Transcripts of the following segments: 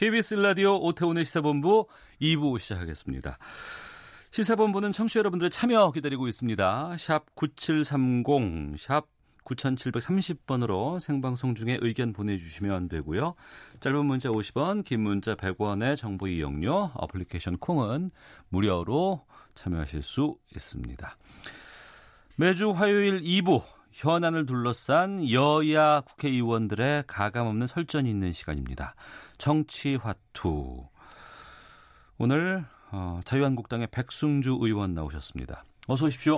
네, KBS 라디오 오태훈의 시사본부 2부 시작하겠습니다. 시사본부는 청취자 여러분들의 참여 기다리고 있습니다. 샵 9730, 샵 9730번으로 생방송 중에 의견 보내주시면 되고요. 짧은 문자 50원, 긴 문자 100원의 정보 이용료, 어플리케이션 콩은 무료로 참여하실 수 있습니다. 매주 화요일 2부 현안을 둘러싼 여야 국회의원들의 가감없는 설전이 있는 시간입니다. 정치화투. 오늘 어, 자유한국당의 백승주 의원 나오셨습니다. 어서 오십시오.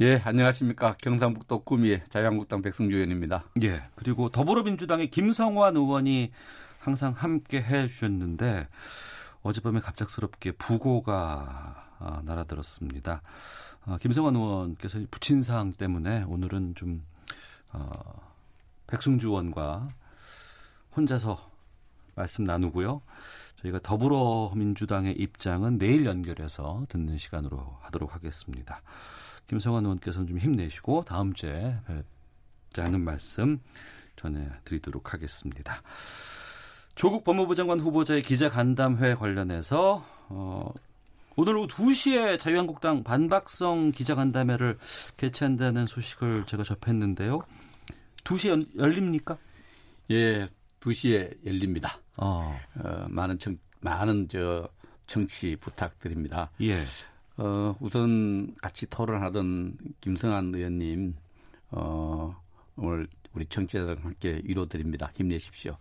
예, 안녕하십니까. 경상북도 구미의 자유한국당 백승주 의원입니다. 예. 그리고 더불어민주당의 김성환 의원이 항상 함께 해 주셨는데 어젯밤에 갑작스럽게 부고가 아, 날아들었습니다. 아, 김성환 의원께서 부친 사항 때문에 오늘은 좀 어, 백승주 의원과 혼자서 말씀 나누고요. 저희가 더불어민주당의 입장은 내일 연결해서 듣는 시간으로 하도록 하겠습니다. 김성환 의원께서는 좀 힘내시고 다음 주에 뵙자는 말씀 전해드리도록 하겠습니다. 조국 법무부 장관 후보자의 기자 간담회 관련해서 어, 오늘 오후 2시에 자유한국당 반박성 기자 간담회를 개최한다는 소식을 제가 접했는데요. 2시에 열립니까? 예, 2시에 열립니다. 어. 어, 많은 청, 많은 저 정치 부탁드립니다. 예. 어, 우선 같이 토론하던 김성한 의원님, 어, 오늘 우리 청취자들과 함께 위로드립니다. 힘내십시오.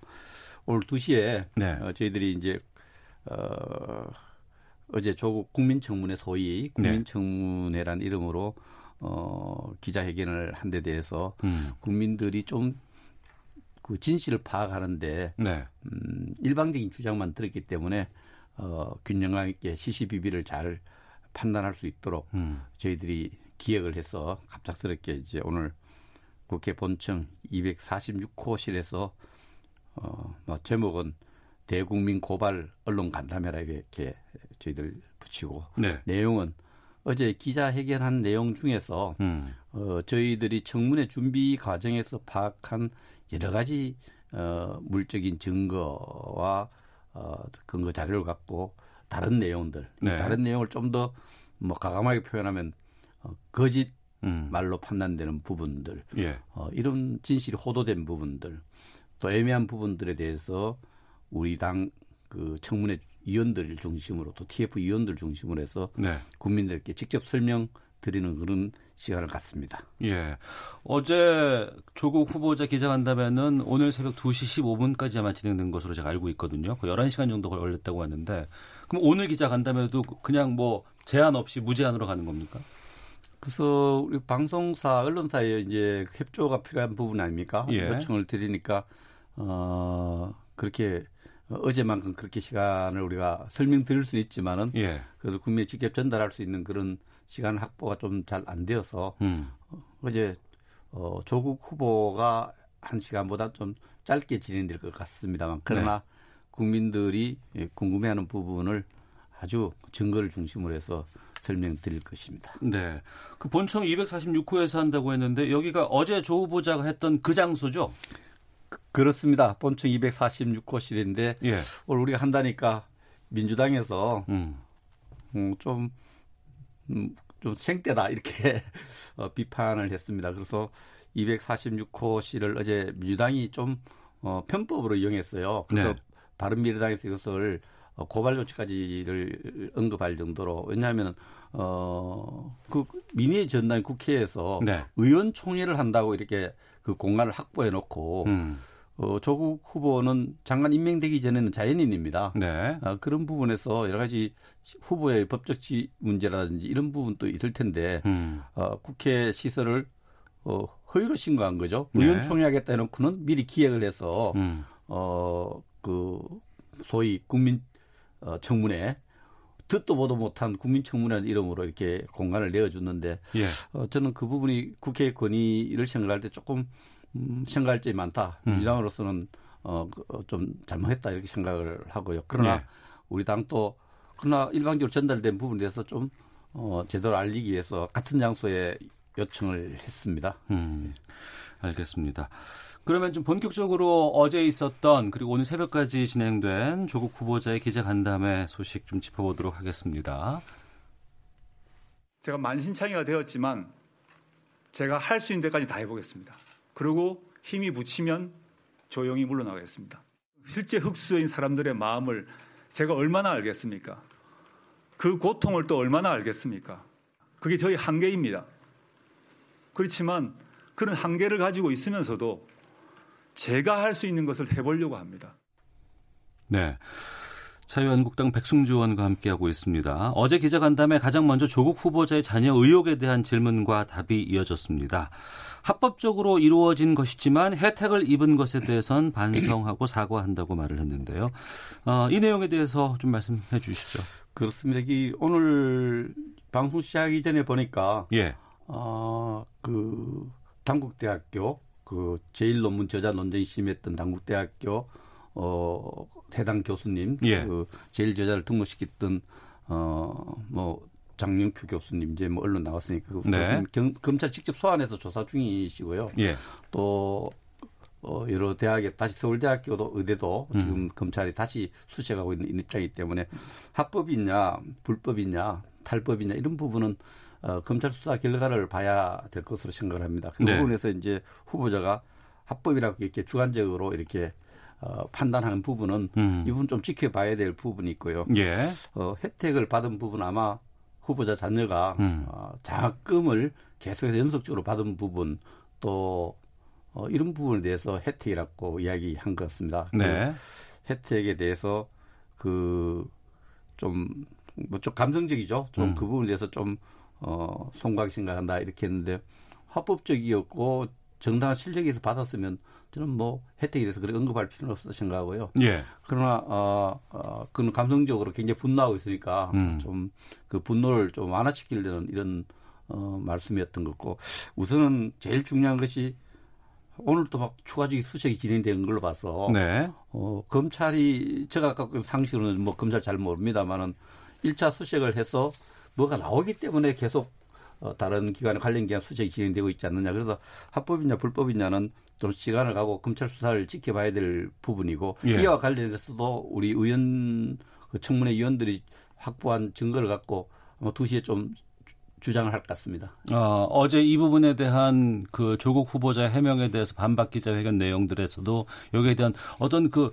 오늘 2시에 네. 어, 저희들이 이제 어, 어제 조국 국민청문회 소위 국민청문회란 이름으로 어, 기자회견을 한 데 대해서 음. 국민들이 좀 그 진실을 파악하는데 네. 음, 일방적인 주장만 들었기 때문에 어, 균형감 있게 시시비비를 잘 판단할 수 있도록 음. 저희들이 기획을 해서 갑작스럽게 이제 오늘 국회 본청 246호실에서 어, 뭐 제목은 대국민 고발 언론 간담회라 이렇게 저희들 붙이고 네. 내용은 어제 기자회견한 내용 중에서 음. 어, 저희들이 청문회 준비 과정에서 파악한 여러 가지 어, 물적인 증거와 어, 근거 자료를 갖고 다른 내용들, 네. 다른 내용을 좀 더 뭐 가감하게 표현하면 어, 거짓 음. 말로 판단되는 부분들, 예. 어, 이런 진실이 호도된 부분들, 또 애매한 부분들에 대해서 우리 당 그 청문회 위원들 중심으로 또 TF 위원들 중심으로 해서 네. 국민들께 직접 설명 드리는 그런 시간을 갖습니다. 예. 어제 조국 후보자 기자간담회는 오늘 새벽 2시 15분까지 아마 진행된 것으로 제가 알고 있거든요. 그 11시간 정도 걸렸다고 하는데 그럼 오늘 기자간담회도 그냥 뭐 제한 없이 무제한으로 가는 겁니까? 그래서 우리 방송사, 언론사에 이제 협조가 필요한 부분 아닙니까? 예. 요청을 드리니까 어 그렇게 어제만큼 그렇게 시간을 우리가 설명드릴 수 있지만은 예. 그래도 국민에 직접 전달할 수 있는 그런 시간 확보가 좀 잘 안 되어서 음. 어제 어 조국 후보가 한 시간보다 좀 짧게 진행될 것 같습니다만 그러나 네. 국민들이 예, 궁금해하는 부분을 아주 증거를 중심으로 해서 설명드릴 것입니다. 네. 그 본청 246호에서 한다고 했는데 여기가 어제 조 후보자가 했던 그 장소죠? 그렇습니다. 본청 246호실인데 예. 오늘 우리가 한다니까 민주당에서 음. 음, 좀, 음, 좀 생떼다 이렇게 어, 비판을 했습니다. 그래서 246호실을 어제 민주당이 좀 어, 편법으로 이용했어요. 그래서 네. 바른미래당에서 이것을 어, 고발 조치까지를 언급할 정도로 왜냐하면 어그 민의 전당 국회에서 네. 의원총회를 한다고 이렇게 그 공간을 확보해 놓고 음. 어, 조국 후보는 장관 임명되기 전에는 자연인입니다. 네. 아, 그런 부분에서 여러 가지 후보의 법적 지 문제라든지 이런 부분도 있을 텐데 음. 어, 국회 시설을 어, 허위로 신고한 거죠. 네. 의원총회 하겠다 해놓고는 미리 기획을 해서 음. 어, 그 소위 국민 어, 청문회 듣도 보도 못한 국민청문회라는 이름으로 이렇게 공간을 내어줬는데 예. 어, 저는 그 부분이 국회 권위를 생각할 때 조금 음, 생각할 점이 많다. 음. 민주당으로서는 어, 그, 어, 좀 잘못했다 이렇게 생각을 하고요. 그러나 예. 우리 당도 그러나 일반적으로 전달된 부분에 대해서 좀 어, 제대로 알리기 위해서 같은 장소에 요청을 했습니다. 음, 알겠습니다. 그러면 좀 본격적으로 어제 있었던 그리고 오늘 새벽까지 진행된 조국 후보자의 기자 간담회 소식 좀 짚어보도록 하겠습니다. 제가 만신창이가 되었지만 제가 할 수 있는 데까지 다 해보겠습니다. 그리고 힘이 붙이면 조용히 물러나겠습니다. 실제 흑수인 사람들의 마음을 제가 얼마나 알겠습니까? 그 고통을 또 얼마나 알겠습니까? 그게 저희 한계입니다. 그렇지만 그런 한계를 가지고 있으면서도 제가 할 수 있는 것을 해보려고 합니다. 네. 자유한국당 백승주 의원과 함께하고 있습니다. 어제 기자간담회 가장 먼저 조국 후보자의 자녀 의혹에 대한 질문과 답이 이어졌습니다. 합법적으로 이루어진 것이지만 혜택을 입은 것에 대해선 반성하고 사과한다고 말을 했는데요. 어, 이 내용에 대해서 좀 말씀해 주시죠. 그렇습니다. 이 오늘 방송 시작하기 전에 보니까 예. 어, 그 당국대학교 그 제일 논문 저자 논쟁이 심했던 당국대학교 어 해당 교수님 예. 그 제일 저자를 등록시켰던 어뭐 장영표 교수님 이제 뭐 언론 나왔으니까 그 네. 경, 검찰 직접 소환해서 조사 중이시고요. 예. 또 어, 여러 대학에 다시 서울대학교도 의대도 음. 지금 검찰이 다시 수색하고 있는 입장이기 때문에 합법이냐 불법이냐 탈법이냐 이런 부분은 어, 검찰 수사 결과를 봐야 될 것으로 생각을 합니다. 그 네. 부분에서 이제 후보자가 합법이라고 이렇게 주관적으로 이렇게 어, 판단하는 부분은 음. 이 부분 좀 지켜봐야 될 부분이 있고요. 예. 어, 혜택을 받은 부분 아마 후보자 자녀가 음. 어, 장학금을 계속해서 연속적으로 받은 부분 또 어, 이런 부분에 대해서 혜택이라고 이야기한 것 같습니다. 네. 그 혜택에 대해서 그좀 뭐좀 감성적이죠. 좀 음. 그 부분에 대해서 좀 어, 송각 생각한다 이렇게 했는데 합법적이었고 정당한 실력에서 받았으면 저는 뭐 혜택에 대해서 그렇게 언급할 필요는 없어 생각하고요. 예. 그러나 어, 어 그는 감성적으로 굉장히 분노하고 있으니까 음. 좀그 분노를 좀 완화시키려는 이런 어 말씀이었던 것 같고 우선은 제일 중요한 것이 오늘 또 막 추가적인 수색이 진행되는 걸로 봐서 네. 어 검찰이 제가 아까 그 상식으로는 뭐 검찰 잘 모릅니다만은 1차 수색을 해서 뭐가 나오기 때문에 계속 어, 다른 기관에 관련 기관 수색이 진행되고 있지 않느냐. 그래서 합법이냐 불법이냐는 좀 시간을 가고 검찰 수사를 지켜봐야 될 부분이고 예. 이와 관련해서도 우리 의원 그 청문회 위원들이 확보한 증거를 갖고 아마 2시에 좀 주- 주장을 할 것 같습니다. 어, 어제 이 부분에 대한 그 조국 후보자 해명에 대해서 반박 기자회견 내용들에서도 여기에 대한 어떤 그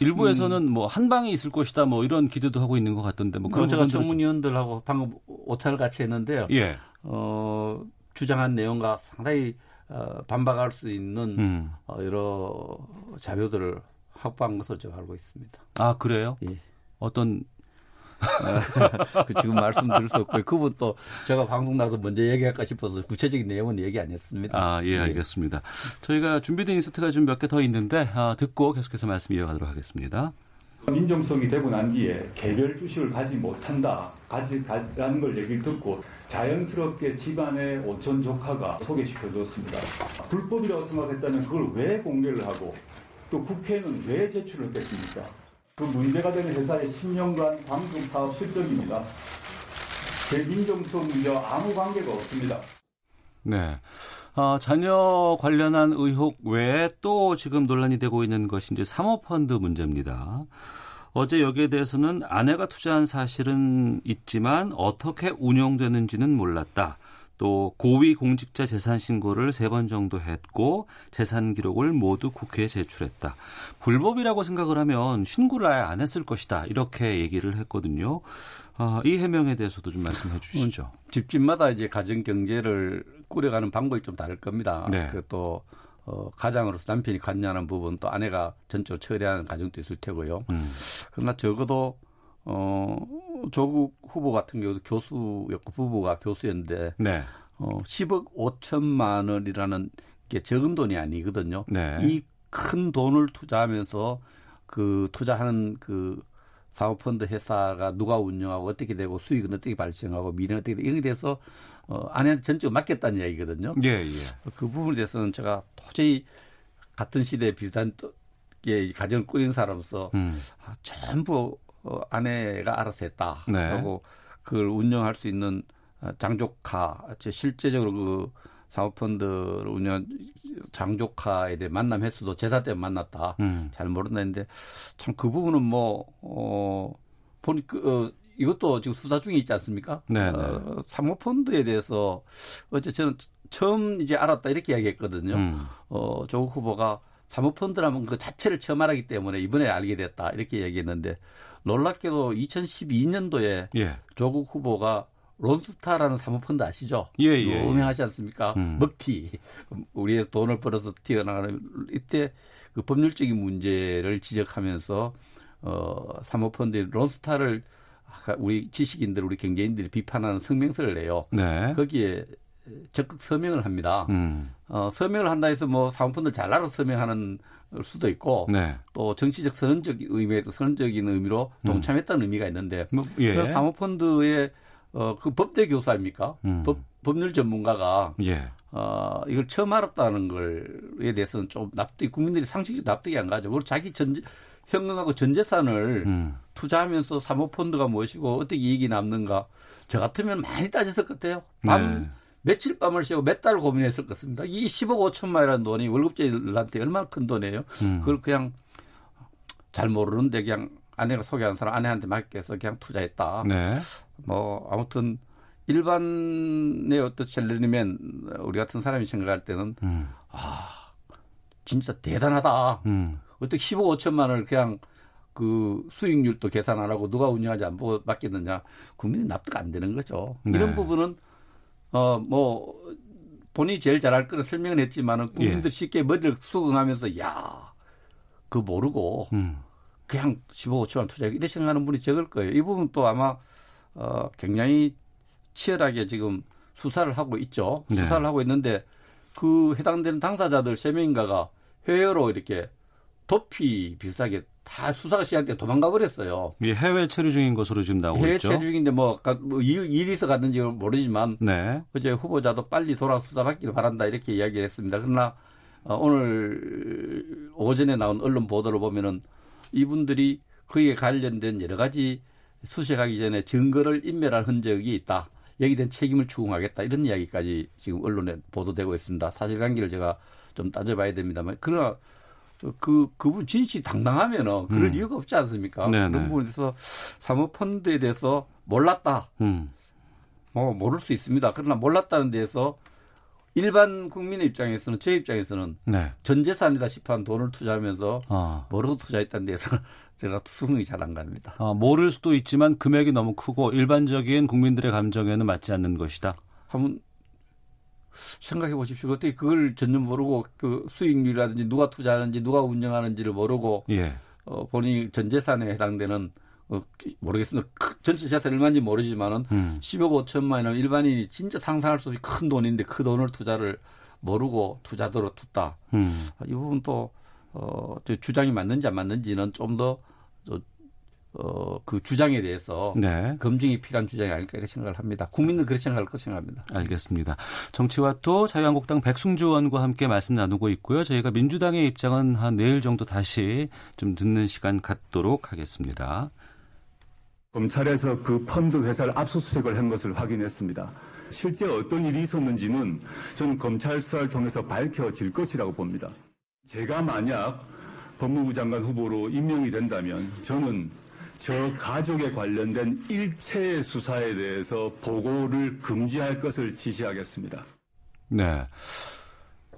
일부에서는 뭐한 방이 있을 것이다 뭐 이런 기대도 하고 있는 것 같던데 뭐 그런 제가 청문위원들하고 방금 오차를 같이 했는데요. 예. 어, 주장한 내용과 상당히 어, 반박할 수 있는 음. 어, 여러 자료들을 확보한 것으로 제가 알고 있습니다. 아 그래요? 예. 어떤 그 지금 말씀드릴 수 없고요. 그분 또 제가 방송 나서 먼저 얘기할까 싶어서 구체적인 내용은 얘기 안 했습니다. 아, 예, 알겠습니다. 저희가 준비된 인서트가 좀 몇 개 더 있는데 아, 듣고 계속해서 말씀 이어가도록 하겠습니다. 민정성이 되고 난 뒤에 개별 주식을 가지 못한다, 가지라는 걸 얘기를 듣고 자연스럽게 집안의 오촌 조카가 소개시켜줬습니다. 불법이라고 생각했다면 그걸 왜 공개를 하고 또 국회는 왜 제출을 했겠습니까? 그 문제가 되는 회사의 10년간 방송 사업 실적입니다. 제 민정성 문제와 아무 관계가 없습니다. 네. 어, 자녀 관련한 의혹 외에 또 지금 논란이 되고 있는 것이 이제 사모펀드 문제입니다. 어제 여기에 대해서는 아내가 투자한 사실은 있지만 어떻게 운영되는지는 몰랐다. 또 고위 공직자 재산 신고를 세 번 정도 했고 재산 기록을 모두 국회에 제출했다. 불법이라고 생각을 하면 신고를 아예 안 했을 것이다. 이렇게 얘기를 했거든요. 아, 이 해명에 대해서도 좀 말씀해 주시죠. 집집마다 이제 가정 경제를 꾸려가는 방법이 좀 다를 겁니다. 네. 그또 어, 가장으로서 남편이 관여하는 부분 또 아내가 전적으로 처리하는 가정도 있을 테고요. 음. 그러나 적어도 어, 조국 후보 같은 경우도 교수였고 부부가 교수였는데 네. 어, 10억 5천만 원이라는 게 적은 돈이 아니거든요. 네. 이큰 돈을 투자하면서 그 투자하는 그 사모펀드 회사가 누가 운영하고 어떻게 되고 수익은 어떻게 발생하고 미래는 어떻게 되고 이런 데 대해서 어, 안에 전적 맡겼다는 이야기거든요. 예, 예. 그 부분에 대해서는 제가 도저히 같은 시대에 비슷한 예, 가정을 꾸린 사람으로서 음. 아, 전부 어, 아내가 알아서 했다. 네. 그리고 그걸 운영할 수 있는 어, 장조카, 저 실제적으로 그 사모펀드를 운영 장조카에 대해 만남 횟수도 제사 때 만났다. 음. 잘 모른다 했는데 참 그 부분은 뭐 어, 보니 그 어, 이것도 지금 수사 중에 있지 않습니까? 네, 네. 어, 사모펀드에 대해서 어째 저는 처음 이제 알았다 이렇게 이야기했거든요. 음. 어, 조국 후보가 사모펀드라면 그 자체를 처음 알았기 때문에 이번에 알게 됐다 이렇게 얘기했는데 놀랍게도 2012년도에 예. 조국 후보가 론스타라는 사모펀드 아시죠? 예, 예, 예. 유명하지 않습니까? 음. 먹튀. 우리의 돈을 벌어서 튀어나가는 이때 그 법률적인 문제를 지적하면서 어 사모펀드 론스타를 아까 우리 지식인들 우리 경제인들이 비판하는 성명서를 내요. 네. 거기에 적극 서명을 합니다. 음. 어, 서명을 한다 해서 뭐 사모펀드를 잘 알아서 서명하는 수도 있고 네. 또 정치적 선언적 의미에서 선언적인 의미로 동참했다는 의미가 있는데 뭐, 예. 그 사모펀드의 어, 그 법대 교사입니까? 음. 법, 법률 전문가가 예. 어, 이걸 처음 알았다는 걸에 대해서는 좀 납득, 국민들이 상식적 납득이 안 가죠. 그리고 자기 전, 현금하고 전 재산을 음. 투자하면서 사모펀드가 무엇이고 어떻게 이익이 남는가. 저 같으면 많이 따졌을 것 같아요. 밤, 네. 며칠 밤을 새고 몇 달을 고민했을 것 같습니다. 이 10억 5천만이라는 돈이 월급쟁이들한테 얼마나 큰 돈이에요. 음. 그걸 그냥 잘 모르는데 그냥 아내가 소개한 사람 아내한테 맡겨서 그냥 투자했다. 네. 뭐 아무튼 일반의 어떤 셀러리맨 우리 같은 사람이 생각할 때는 음. 진짜 대단하다. 음. 어떻게 15, 5천만 원을 그냥 그 수익률도 계산 안 하고 누가 운영하지 안 보고 맡겼느냐. 국민이 납득 안 되는 거죠. 네. 이런 부분은 어뭐 본인이 제일 잘할 거를 설명은 했지만은 국민들 예. 쉽게 머리를 수긍하면서 야, 그 모르고 음. 그냥 15, 5천만 투자 이렇게 생각하는 분이 적을 거예요. 이 부분 또 아마 어, 굉장히 치열하게 지금 수사를 하고 있죠. 네. 수사를 하고 있는데 그 해당되는 당사자들 세 명인가가 해외로 이렇게 도피 비슷하게 다 수사가 시작돼 도망가 버렸어요. 이 해외 체류 중인 것으로 지금 나오고 해외 있죠. 체류인데 뭐, 아까 뭐 일, 일이 있어 갔는지 모르지만 네. 어제 후보자도 빨리 돌아 수사받기를 바란다 이렇게 이야기를 했습니다. 그러나 어, 오늘 오전에 나온 언론 보도를 보면은 이분들이 그에 관련된 여러 가지 수색하기 전에 증거를 인멸한 흔적이 있다. 여기 대한 책임을 추궁하겠다. 이런 이야기까지 지금 언론에 보도되고 있습니다. 사실관계를 제가 좀 따져봐야 됩니다만 그러나 그 그분 진실이 당당하면은 그럴 음. 이유가 없지 않습니까? 네네. 그런 부분에서 사모펀드에 대해서 몰랐다. 음. 뭐 모를 수 있습니다. 그러나 몰랐다는 데에서 일반 국민의 입장에서는 제 입장에서는 네. 전 재산이다 싶은 돈을 투자하면서 아. 모르고 투자했다는 데에서 제가 수긍이 잘 안 갑니다. 아, 모를 수도 있지만 금액이 너무 크고 일반적인 국민들의 감정에는 맞지 않는 것이다. 한번 생각해 보십시오. 어떻게 그걸 전혀 모르고 그 수익률이라든지 누가 투자하는지 누가 운영하는지를 모르고 예. 어, 본인이 전 재산에 해당되는 어, 모르겠습니다. 크- 전체 재산 얼마인지 모르지만은 음. 10억 5천만이면 일반인이 진짜 상상할 수 없이 큰 돈인데 그 돈을 투자를 모르고 투자도로 tus다. 음. 이 부분 또, 어, 저 주장이 맞는지 안 맞는지는 좀 더, 어, 그 주장에 대해서 네. 검증이 필요한 주장이 아닐까 이렇게 생각을 합니다. 국민은 그렇게 생각할 거 생각합니다. 알겠습니다. 정치와또 자유한국당 백승주 의원과 함께 말씀 나누고 있고요. 저희가 민주당의 입장은 한 내일 정도 다시 좀 듣는 시간 갖도록 하겠습니다. 검찰에서 그 펀드 회사를 압수수색을 한 것을 확인했습니다. 실제 어떤 일이 있었는지는 저는 검찰 수사를 통해서 밝혀질 것이라고 봅니다. 제가 만약 법무부 장관 후보로 임명이 된다면 저는 저 가족에 관련된 일체 수사에 대해서 보고를 금지할 것을 지시하겠습니다. 네.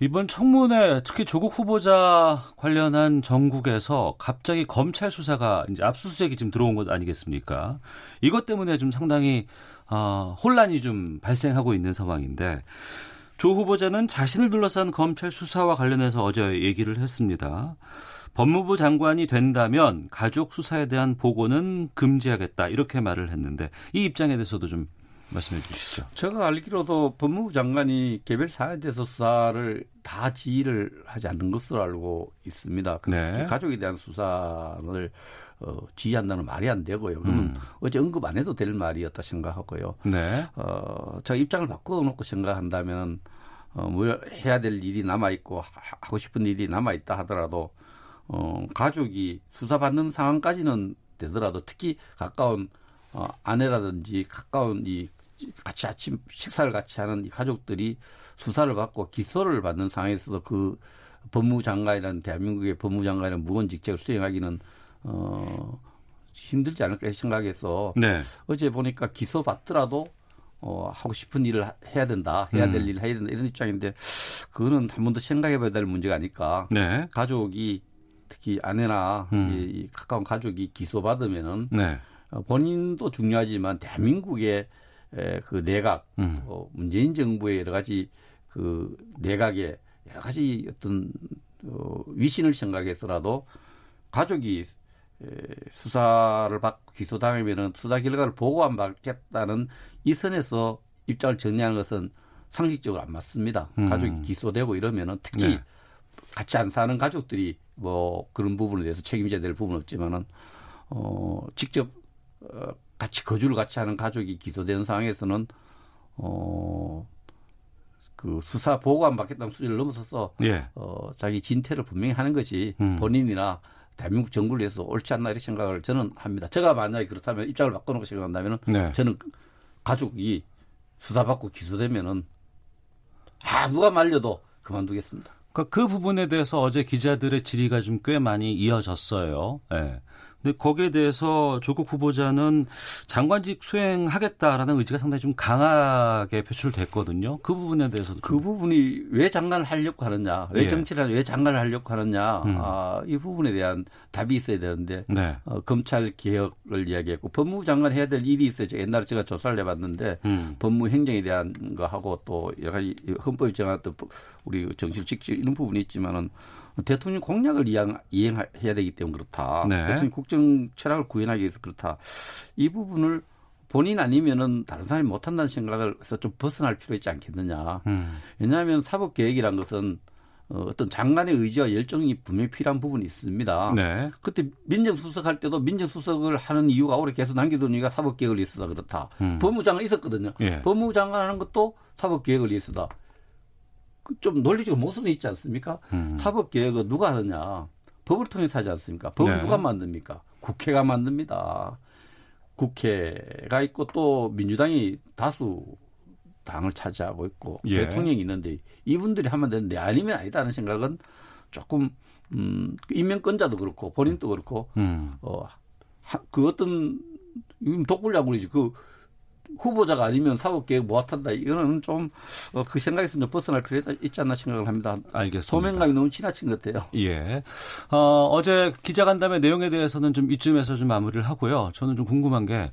이번 청문회 특히 조국 후보자 관련한 전국에서 갑자기 검찰 수사가 이제 압수수색이 지금 들어온 것 아니겠습니까? 이것 때문에 좀 상당히 어, 혼란이 좀 발생하고 있는 상황인데 조 후보자는 자신을 둘러싼 검찰 수사와 관련해서 어제 얘기를 했습니다. 법무부 장관이 된다면 가족 수사에 대한 보고는 금지하겠다 이렇게 말을 했는데 이 입장에 대해서도 좀 말씀해 주시죠. 제가 알기로도 법무부 장관이 개별 사안에 대해서 수사를 다 지휘를 하지 않는 것으로 알고 있습니다. 네. 가족에 대한 수사를 어, 지휘한다는 말이 안 되고요. 그러면 음. 어제 언급 안 해도 될 말이었다 생각하고요. 네. 어, 제가 입장을 바꿔놓고 생각한다면 어, 뭐 해야 될 일이 남아 있고 하고 싶은 일이 남아 있다 하더라도 어, 가족이 수사받는 상황까지는 되더라도 특히 가까운 어, 아내라든지 가까운 이 같이 아침 식사를 같이 하는 이 가족들이 수사를 받고 기소를 받는 상황에서도 그 법무장관이라는 대한민국의 법무장관의 무거운 직책을 수행하기는 어, 힘들지 않을까 생각해서 네. 어제 보니까 기소 받더라도 어, 하고 싶은 일을 하- 해야 된다, 해야 될 음. 일을 해야 된다 이런 입장인데 그거는 한 번 더 생각해봐야 될 문제가 아닐까. 네. 가족이 특히 아내나 음. 이, 이 가까운 가족이 기소받으면은 네. 어, 본인도 중요하지만 대한민국의 에, 그 내각, 음. 어, 문재인 정부의 여러 가지 그 내각의 여러 가지 어떤 어, 위신을 생각해서라도 가족이 에, 수사를 받고 기소당하면은 수사 결과를 보고 안 받겠다는 이 선에서 입장을 정리하는 것은 상식적으로 안 맞습니다. 음. 가족이 기소되고 이러면은 특히 네. 같이 안 사는 가족들이 뭐 그런 부분에 대해서 책임져야 될 부분은 없지만은 어 직접 어, 같이 거주를 같이 하는 가족이 기소된 상황에서는 어 그 수사 보고 안 받겠다는 수준을 넘어서서 예. 어 자기 진퇴를 분명히 하는 것이 음. 본인이나 대한민국 정부를 위해서 옳지 않나 이렇게 생각을 저는 합니다. 제가 만약에 그렇다면 입장을 바꿔놓고 생각한다면은 네. 저는 가족이 수사받고 기소되면은 아 누가 말려도 그만두겠습니다. 그러니까 그 부분에 대해서 어제 기자들의 질의가 좀 꽤 많이 이어졌어요. 예. 근데 거기에 대해서 조국 후보자는 장관직 수행하겠다라는 의지가 상당히 좀 강하게 표출됐거든요. 그 부분에 대해서도 그 좀- 부분이 왜 장관을 하려고 하느냐, 왜 예. 정치를 하냐, 왜 장관을 하려고 하느냐, 음. 아, 이 부분에 대한 답이 있어야 되는데, 네. 어, 검찰 개혁을 이야기했고, 법무부 장관 해야 될 일이 있어요. 옛날에 제가 조사를 해봤는데, 음. 법무 행정에 대한 거 하고 또 여러 가지 헌법에 정한 또 우리 정치 직직 이런 부분이 있지만은 대통령 공약을 이행, 이행 해야 되기 때문에 그렇다. 네. 대통령 국정 철학을 구현하기 위해서 그렇다. 이 부분을 본인 아니면은 다른 사람이 못한다는 생각을 해서 좀 벗어날 필요 있지 않겠느냐. 음. 왜냐하면 사법 계획이란 것은 어, 어떤 장관의 의지와 열정이 분명히 필요한 부분이 있습니다. 네. 그때 민정수석 할 때도 민정수석을 하는 이유가 오래 계속 남겨둔 이유가 사법개혁을 위해서다 그렇다. 음. 법무장관 있었거든요. 예. 법무부 장관 하는 것도 사법개혁을 위해서다. 그좀 논리적으로 모순이 있지 않습니까? 음. 사법 개혁은 누가 하느냐? 법을 통해서 하지 않습니까? 법을 네. 누가 만듭니까? 국회가 만듭니다. 국회가 있고 또 민주당이 다수 당을 차지하고 있고 예. 대통령이 있는데 이분들이 하면 되는데 아니면 아니다는 생각은 조금 음, 임명권자도 그렇고 본인도 그렇고 음. 어, 하- 그 어떤 이건 독불장군이지 그 후보자가 아니면 사법개혁 못한다 이거는 좀 그 생각에서 좀 벗어날 필요가 있지 않나 생각을 합니다. 알겠습니다. 소명감이 너무 지나친 것 같아요. 예. 어, 어제 기자간담회 내용에 대해서는 좀 이쯤에서 좀 마무리를 하고요. 저는 좀 궁금한 게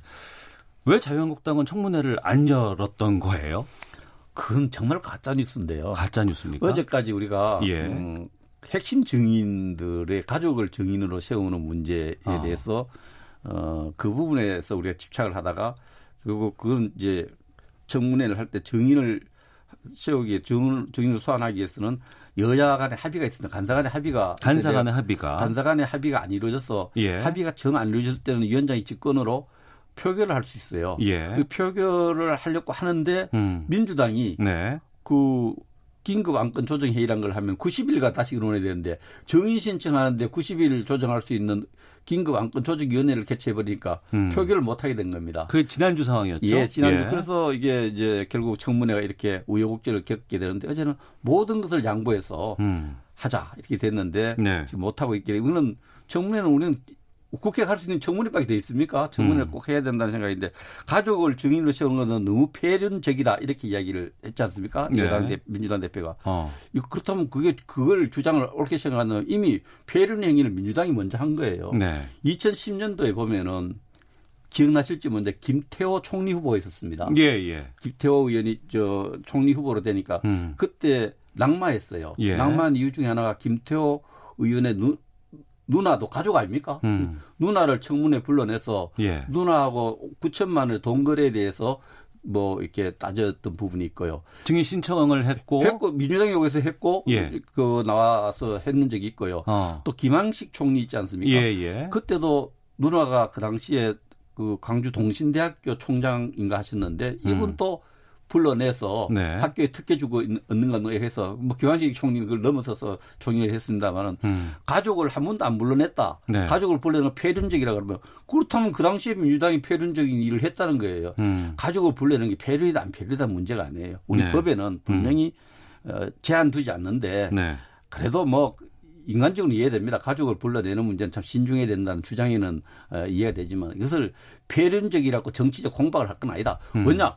왜 자유한국당은 청문회를 안 열었던 거예요? 그건 정말 가짜 뉴스인데요. 가짜 뉴스입니까? 어제까지 우리가 예. 음, 핵심 증인들의 가족을 증인으로 세우는 문제에 아. 대해서 어, 그 부분에서 우리가 집착을 하다가 그리고 그건 이제 청문회를 할 때 증인을 세우기 증, 증인을 소환하기 위해서는 여야 간의 합의가 있습니다. 간사 간의 합의가 간사 간의. 합의가 간사 간의 합의가 안 이루어져서 예. 합의가 정 안 이루어질 때는 위원장이 직권으로 표결을 할 수 있어요. 예. 그 표결을 하려고 하는데 음. 민주당이 네. 그 긴급 안건 조정 회의란 걸 하면 90일가 다시 의논해야 되는데 정인 신청하는데 90일 조정할 수 있는 긴급 안건 조정 위원회를 개최해 버리니까 음. 표결을 못 하게 된 겁니다. 그게 지난주 상황이었죠. 예, 지난주 예. 그래서 이게 이제 결국 청문회가 이렇게 우여곡절을 겪게 되는데 어제는 모든 것을 양보해서 음. 하자 이렇게 됐는데 네. 지금 못 하고 있길래 이거는 청문회는 우리는 국회 갈 수 있는 청문회밖에 돼 있습니까? 청문회를 음. 꼭 해야 된다는 생각인데 가족을 증인으로 세우는 것은 너무 폐륜적이다 이렇게 이야기를 했지 않습니까? 네. 여당 대, 민주당 대표가 어. 그렇다면 그게 그걸 주장을 옳게 생각하는 이미 폐륜 행위를 민주당이 먼저 한 거예요. 네. 2010년도에 보면은 기억나실지 모르는데 김태호 총리 후보가 있었습니다. 예, 예. 김태호 의원이 저 총리 후보로 되니까 음. 그때 낙마했어요. 예. 낙마한 이유 중에 하나가 김태호 의원의 누, 누나도 가족 아닙니까? 음. 누나를 청문회 불러내서 예. 누나하고 9천만 원의 돈 거래에 대해서 뭐 이렇게 따졌던 부분이 있고요. 증인 신청을 했고, 했고 민주당이 여기서 했고 예. 그 나와서 했는 적이 있고요. 어. 또 김항식 총리 있지 않습니까? 예, 예. 그때도 누나가 그 당시에 그 광주 동신대학교 총장인가 하셨는데 이분 음. 또 불러내서 네. 학교에 특혜 주고 있- 얻는 거 해서 뭐 김한식 총리는 그걸 넘어서서 총리를 했습니다만은 음. 가족을 한 번도 안 불러냈다. 네. 가족을 불러내는 건 폐륜적이라 그러면 그렇다면 그 당시에 민주당이 폐륜적인 일을 했다는 거예요. 음. 가족을 불러내는 게 폐륜이다 안 폐륜이다 문제가 아니에요. 우리 네. 법에는 분명히 어, 제한 두지 않는데 네. 그래도 뭐 인간적으로 이해됩니다. 가족을 불러내는 문제는 참 신중해야 된다는 주장에는 어, 이해가 되지만 이것을 폐륜적이라고 정치적 공박을 할 건 아니다. 음. 왜냐?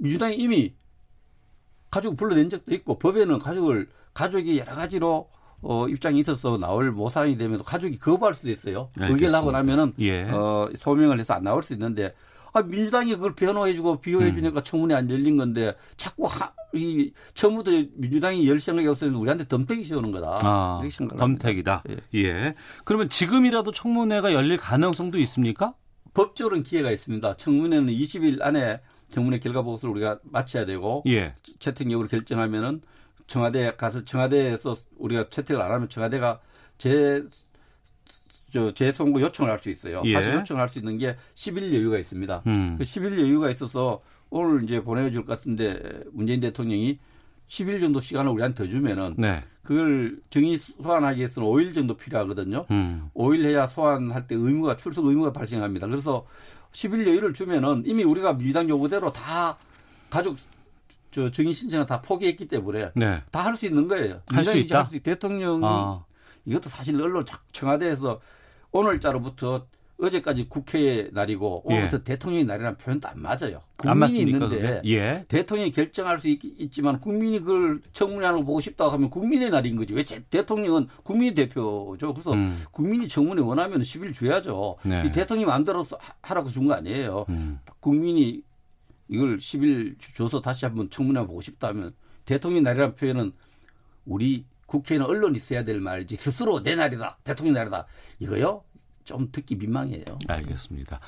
민주당이 이미 가족을 불러낸 적도 있고 법에는 가족을 가족이 여러 가지로 어, 입장이 있어서 나올 모상이 되면 가족이 거부할 수도 있어요. 의견을 하고 알겠습니다. 나면은 예. 어, 소명을 해서 안 나올 수 있는데 아, 민주당이 그걸 변호해주고 비호해 주니까 청문회 안 열린 건데 자꾸 하, 이 처음부터 민주당이 열 생각이 없었는데 우리한테 덤태기 씌우는 거다. 아, 이렇게 합니다. 덤택이다. 예. 예. 그러면 지금이라도 청문회가 열릴 가능성도 있습니까? 법적으로는 기회가 있습니다. 청문회는 20일 안에 청문회 결과 보고서를 우리가 마쳐야 되고 예. 채택 여부를 결정하면은 청와대에 가서 청와대에서 우리가 채택을 안 하면 청와대가 제 저 재선고 요청을 할 수 있어요. 예. 다시 요청을 할 수 있는 게 10일 여유가 있습니다. 음. 그 10일 여유가 있어서 오늘 이제 보내줄 것 같은데 문재인 대통령이 10일 정도 시간을 우리한테 더 주면은 네. 그걸 증인 소환하기 위해서는 5일 정도 필요하거든요. 음. 5일 해야 소환할 때 의무가 출석 의무가 발생합니다. 그래서 10일 여유를 주면은 이미 우리가 민주당 요구대로 다 가족 저 증인 신청을 다 포기했기 때문에 네. 다할 수 있는 거예요. 할수 민주당이 있다? 할수 있- 대통령이 아. 이것도 사실 언론 자- 청와대에서 오늘자로부터 어제까지 국회의 날이고 오늘부터 대통령의 날이라는 표현도 안 맞아요. 안 국민이 맞습니까? 있는데? 예. 대통령이 결정할 수 있, 지만 국민이 그걸 청문회하는 거 보고 싶다고 하면 국민의 날인 거지. 왜 제- 대통령은 국민 대표죠. 그래서 음. 국민이 청문회 원하면 10일 줘야죠. 네. 이 대통령이 마음대로 하- 하라고 준 거 아니에요. 음. 국민이 이걸 10일 줘서 다시 한번 청문회 보고 싶다면 대통령 날이라는 표현은 우리 국회에는 언론이 써야 될 말이지 스스로 내 날이다. 대통령 날이다. 이거요? 좀 듣기 민망해요. 알겠습니다.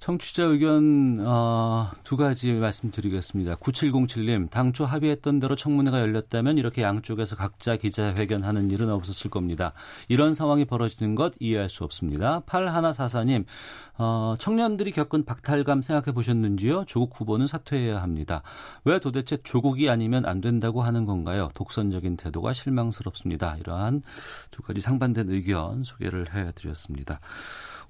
청취자 의견 어, 두 가지 말씀드리겠습니다. 9707님, 당초 합의했던 대로 청문회가 열렸다면 이렇게 양쪽에서 각자 기자회견하는 일은 없었을 겁니다. 이런 상황이 벌어지는 것 이해할 수 없습니다. 8144님, 어, 청년들이 겪은 박탈감 생각해 보셨는지요? 조국 후보는 사퇴해야 합니다. 왜 도대체 조국이 아니면 안 된다고 하는 건가요? 독선적인 태도가 실망스럽습니다. 이러한 두 가지 상반된 의견 소개를 해드렸습니다.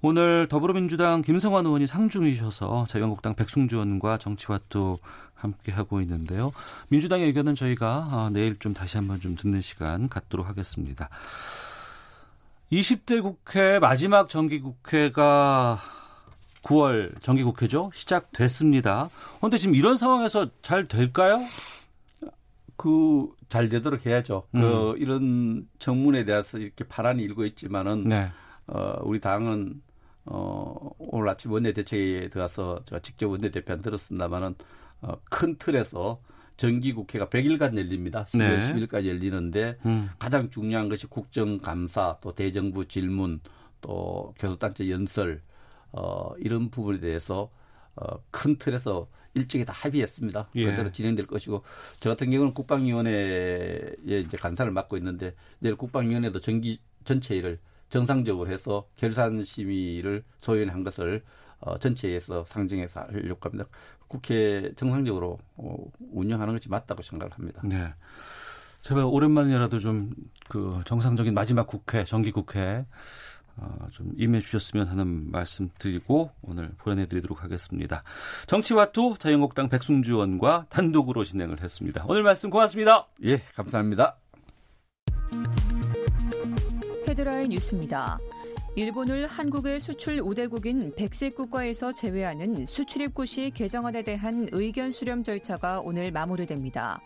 오늘 더불어민주당 김성환 의원이 상중이셔서 자유한국당 백승주 의원과 정치와도 함께 하고 있는데요. 민주당의 의견은 저희가 아, 내일 좀 다시 한번 좀 듣는 시간 갖도록 하겠습니다. 20대 국회 마지막 정기국회가 9월 정기국회죠. 시작됐습니다. 그런데 지금 이런 상황에서 잘 될까요? 그 잘 되도록 해야죠. 음. 그 이런 청문에 대해서 이렇게 파란이 일고 있지만은 네. 어, 우리 당은 어, 오늘 아침 원내대책에 들어가서 제가 직접 원내대표한테 들었습니다만은 어, 큰 틀에서 정기국회가 100일간 열립니다. 10월 네. 10일까지 열리는데 음. 가장 중요한 것이 국정감사 또 대정부 질문 또 교섭단체 연설 어, 이런 부분에 대해서 어, 큰 틀에서 일찍이 다 합의했습니다. 예. 그대로 진행될 것이고 저 같은 경우는 국방위원회에 이제 간사를 맡고 있는데 내일 국방위원회도 정기 전체 일을 정상적으로 해서 결산 심의를 소연한 것을 어, 전체에서 상정해서 하려고 합니다. 국회 정상적으로 어, 운영하는 것이 맞다고 생각을 합니다. 네. 제발 오랜만이라도 좀 그 정상적인 마지막 국회, 정기 국회 어, 좀 임해 주셨으면 하는 말씀 드리고 오늘 보내드리도록 하겠습니다. 정치와투 자유한국당 백승주 의원과 단독으로 진행을 했습니다. 오늘 말씀 고맙습니다. 예, 감사합니다. 헤드라인 뉴스입니다. 일본을 한국의 수출 우대국인 백색 국가에서 제외하는 수출입국시 개정안에 대한 의견 수렴 절차가 오늘 마무리됩니다.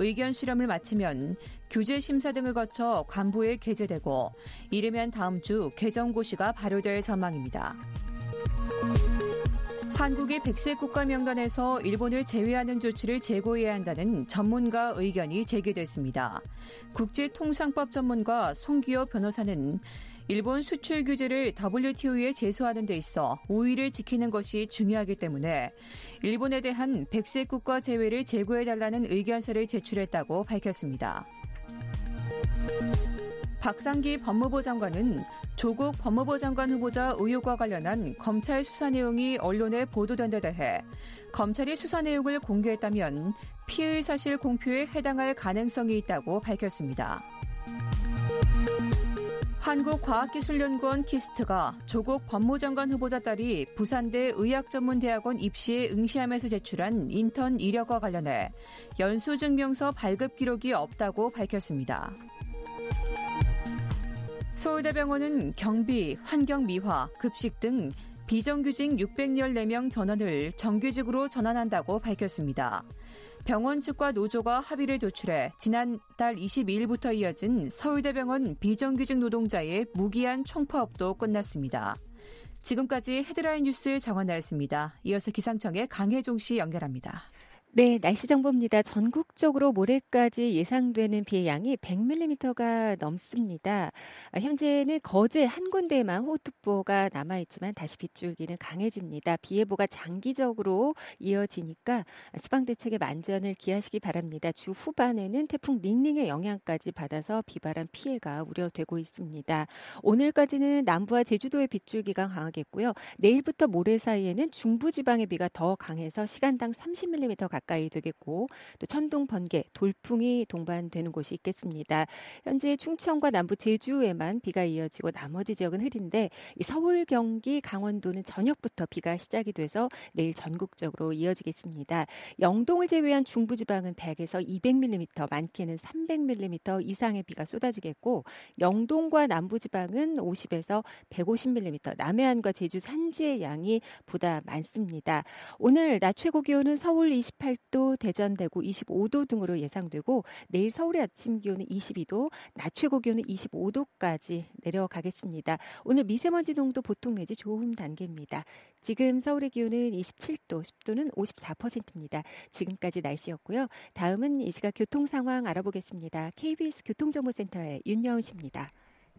의견 수렴을 마치면 규제 심사 등을 거쳐 관부에 게재되고 이르면 다음 주 개정고시가 발효될 전망입니다. 한국이 백색 국가 명단에서 일본을 제외하는 조치를 재고해야 한다는 전문가 의견이 제기됐습니다. 국제통상법 전문가 송기호 변호사는 일본 수출 규제를 WTO에 제소하는 데 있어 우위를 지키는 것이 중요하기 때문에 일본에 대한 백색 국가 제외를 제고해달라는 의견서를 제출했다고 밝혔습니다. 박상기 법무부 장관은 조국 법무부 장관 후보자 의혹과 관련한 검찰 수사 내용이 언론에 보도된 데 대해 검찰이 수사 내용을 공개했다면 피의 사실 공표에 해당할 가능성이 있다고 밝혔습니다. 한국과학기술연구원 KIST가 조국 법무장관 후보자 딸이 부산대 의학전문대학원 입시에 응시하면서 제출한 인턴 이력과 관련해 연수증명서 발급 기록이 없다고 밝혔습니다. 서울대병원은 경비, 환경미화, 급식 등 비정규직 614명 전원을 정규직으로 전환한다고 밝혔습니다. 병원 측과 노조가 합의를 도출해 지난달 22일부터 이어진 서울대병원 비정규직 노동자의 무기한 총파업도 끝났습니다. 지금까지 헤드라인 뉴스 정원나였습니다. 이어서 기상청의 강혜종 씨 연결합니다. 네, 날씨 정보입니다. 전국적으로 모레까지 예상되는 비의 양이 100mm가 넘습니다. 아, 현재는 거제 한 군데에만 호우특보가 남아 있지만 다시 빗줄기는 강해집니다. 비 예보가 장기적으로 이어지니까 수방 대책에 만전을 기하시기 바랍니다. 주 후반에는 태풍 링링의 영향까지 받아서 비바람 피해가 우려되고 있습니다. 오늘까지는 남부와 제주도의 빗줄기가 강하겠고요. 내일부터 모레 사이에는 중부 지방의 비가 더 강해서 시간당 30mm 가 가까이 되겠고 또 천둥, 번개, 돌풍이 동반되는 곳이 있겠습니다. 현재 충청과 남부 제주에만 비가 이어지고 나머지 지역은 흐린데 서울, 경기, 강원도는 저녁부터 비가 시작이 돼서 내일 전국적으로 이어지겠습니다. 영동을 제외한 중부지방은 100에서 200mm, 많게는 300mm 이상의 비가 쏟아지겠고 영동과 남부지방은 50에서 150mm, 남해안과 제주 산지의 양이 보다 많습니다. 오늘 낮 최고 기온은 서울 28 28도, 대전, 대구 25도 등으로 예상되고 내일 서울의 아침 기온은 22도, 낮 최고 기온은 25도까지 내려가겠습니다. 오늘 미세먼지 농도 보통 내지 좋은 단계입니다. 지금 서울의 기온은 27도, 습도는 54%입니다. 지금까지 날씨였고요. 다음은 이 시각 교통 상황 알아보겠습니다. KBS 교통정보센터의 윤여은 씨입니다.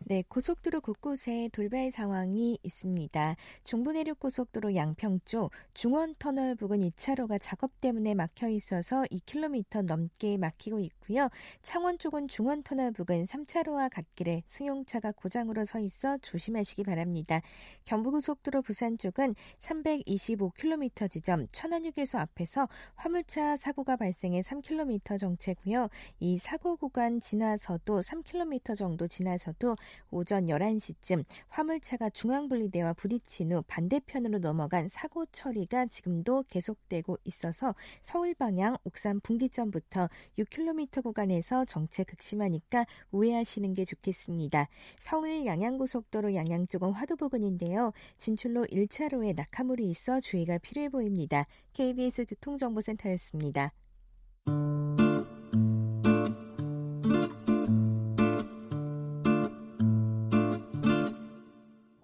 네, 고속도로 곳곳에 돌발 상황이 있습니다. 중부내륙 고속도로 양평 쪽 중원 터널 부근 2차로가 작업 때문에 막혀 있어서 2km 넘게 막히고 있고요. 창원 쪽은 중원 터널 부근 3차로와 갓길에 승용차가 고장으로 서 있어 조심하시기 바랍니다. 경부고속도로 부산 쪽은 325km 지점 천안휴게소 앞에서 화물차 사고가 발생해 3km 정체고요. 이 사고 구간 지나서도 3km 정도 지나서도 오전 11시쯤 화물차가 중앙분리대와 부딪힌 후 반대편으로 넘어간 사고 처리가 지금도 계속되고 있어서 서울 방향 옥산 분기점부터 6km 구간에서 정체 극심하니까 우회하시는 게 좋겠습니다. 서울 양양고속도로 양양 쪽은 화도 부근인데요. 진출로 1차로에 낙하물이 있어 주의가 필요해 보입니다. KBS 교통정보센터였습니다.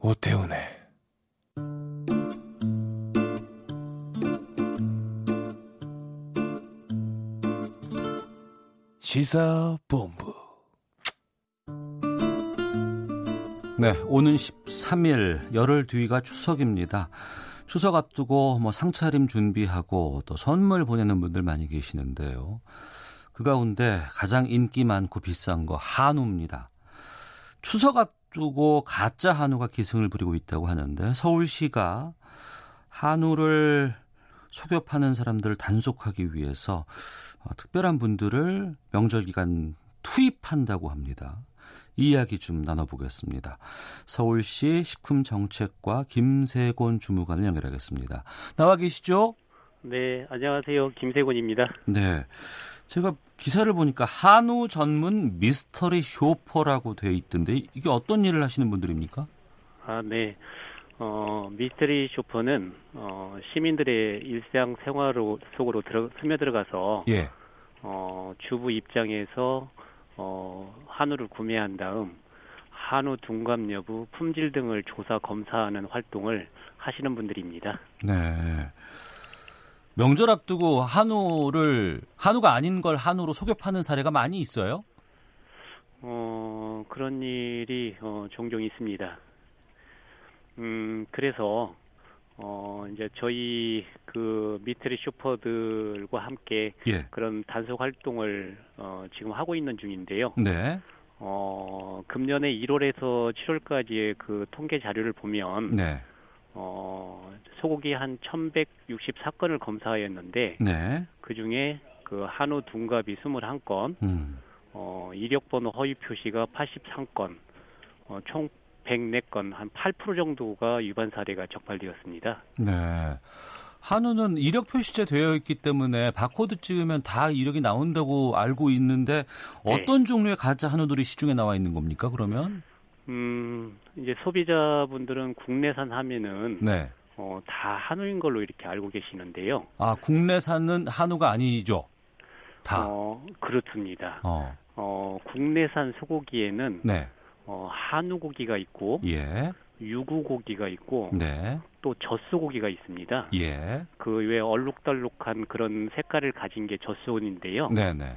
오태훈의 시사본부 네, 오는 13일 열흘 뒤가 추석입니다. 추석 앞두고 뭐 상차림 준비하고 또 선물 보내는 분들 많이 계시는데요. 그 가운데 가장 인기 많고 비싼 거 한우입니다. 추석 앞 두고 가짜 한우가 기승을 부리고 있다고 하는데 서울시가 한우를 속여 파는 사람들을 단속하기 위해서 어, 특별한 분들을 명절 기간 투입한다고 합니다. 이 이야기 좀 나눠보겠습니다. 서울시 식품정책과 김세곤 주무관을 연결하겠습니다. 나와 계시죠? 네, 안녕하세요. 김세곤입니다. 네. 제가 기사를 보니까 한우 전문 미스터리 쇼퍼라고 되어 있던데 이게 어떤 일을 하시는 분들입니까? 아, 네. 어, 미스터리 쇼퍼는 어, 시민들의 일상 생활 속으로 들어, 스며들어가서 예. 어, 주부 입장에서 어, 한우를 구매한 다음 한우 둔감 여부, 품질 등을 조사 검사하는 활동을 하시는 분들입니다. 네. 명절 앞두고 한우를 한우가 아닌 걸 한우로 속여 파는 사례가 많이 있어요? 어 그런 일이 어, 종종 있습니다. 음, 그래서 어, 이제 저희 그 미트리 슈퍼들과 함께 예. 그런 단속 활동을 어, 지금 하고 있는 중인데요. 네. 어, 금년에 1월에서 7월까지의 그 통계 자료를 보면 네. 어, 소고기 한 1,164건을 검사하였는데 네. 그 중에 그 한우 둔갑이 21건, 음. 어, 이력번호 허위 표시가 83건, 어, 총 104건, 한 8% 정도가 위반 사례가 적발되었습니다. 네. 한우는 이력 표시제 되어 있기 때문에 바코드 찍으면 다 이력이 나온다고 알고 있는데 어떤 네. 종류의 가짜 한우들이 시중에 나와 있는 겁니까? 그러면? 음, 이제 소비자분들은 국내산 하면은 네. 어, 다 한우인 걸로 이렇게 알고 계시는데요. 아, 국내산은 한우가 아니죠? 다. 어, 그렇습니다. 어. 어 국내산 소고기에는 네. 어, 한우 고기가 있고 예. 유구 고기가 있고 네. 또 젖소 고기가 있습니다. 예. 그외 얼룩덜룩한 그런 색깔을 가진 게 젖소인데요. 네네.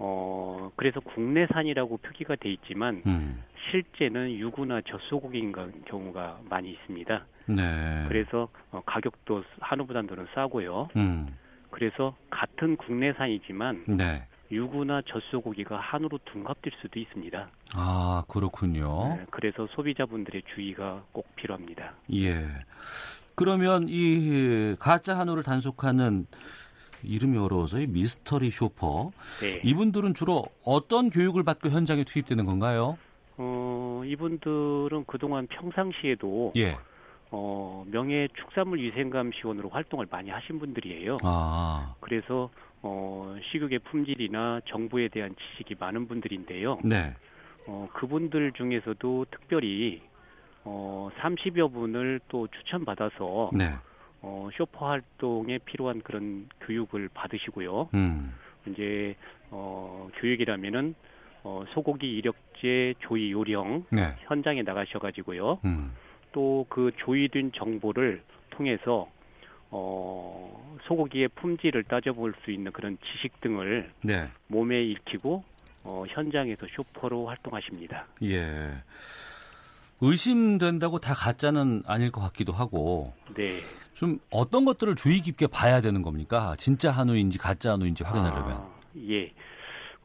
네. 어 그래서 국내산이라고 표기가 돼 있지만 음. 실제는 유구나 젖소고기인 경우가 많이 있습니다. 네. 그래서 어, 가격도 한우보다는 싸고요. 음. 그래서 같은 국내산이지만 네. 유구나 젖소고기가 한우로 둔갑될 수도 있습니다. 아 그렇군요. 네, 그래서 소비자분들의 주의가 꼭 필요합니다. 예. 그러면 이 가짜 한우를 단속하는 이름이 어려워서 이 미스터리 쇼퍼 네. 이분들은 주로 어떤 교육을 받고 현장에 투입되는 건가요? 어 이분들은 그동안 평상시에도 예. 어, 명예 축산물 위생감 시원으로 활동을 많이 하신 분들이에요. 아. 그래서 어, 식육의 품질이나 정보에 대한 지식이 많은 분들인데요. 네. 어, 그분들 중에서도 특별히 어, 30여 분을 또 추천받아서 네. 어, 쇼퍼 활동에 필요한 그런 교육을 받으시고요. 음. 이제 어, 교육이라면은 어, 소고기 이력제 조이 요령 네. 현장에 나가셔가지고요. 음. 또그 조이된 정보를 통해서 어, 소고기의 품질을 따져볼 수 있는 그런 지식 등을 네. 몸에 익히고 어, 현장에서 쇼퍼로 활동하십니다. 예. 의심된다고 다 가짜는 아닐 것 같기도 하고. 네. 좀 어떤 것들을 주의 깊게 봐야 되는 겁니까? 진짜 한우인지 가짜 한우인지 확인하려면. 아, 예.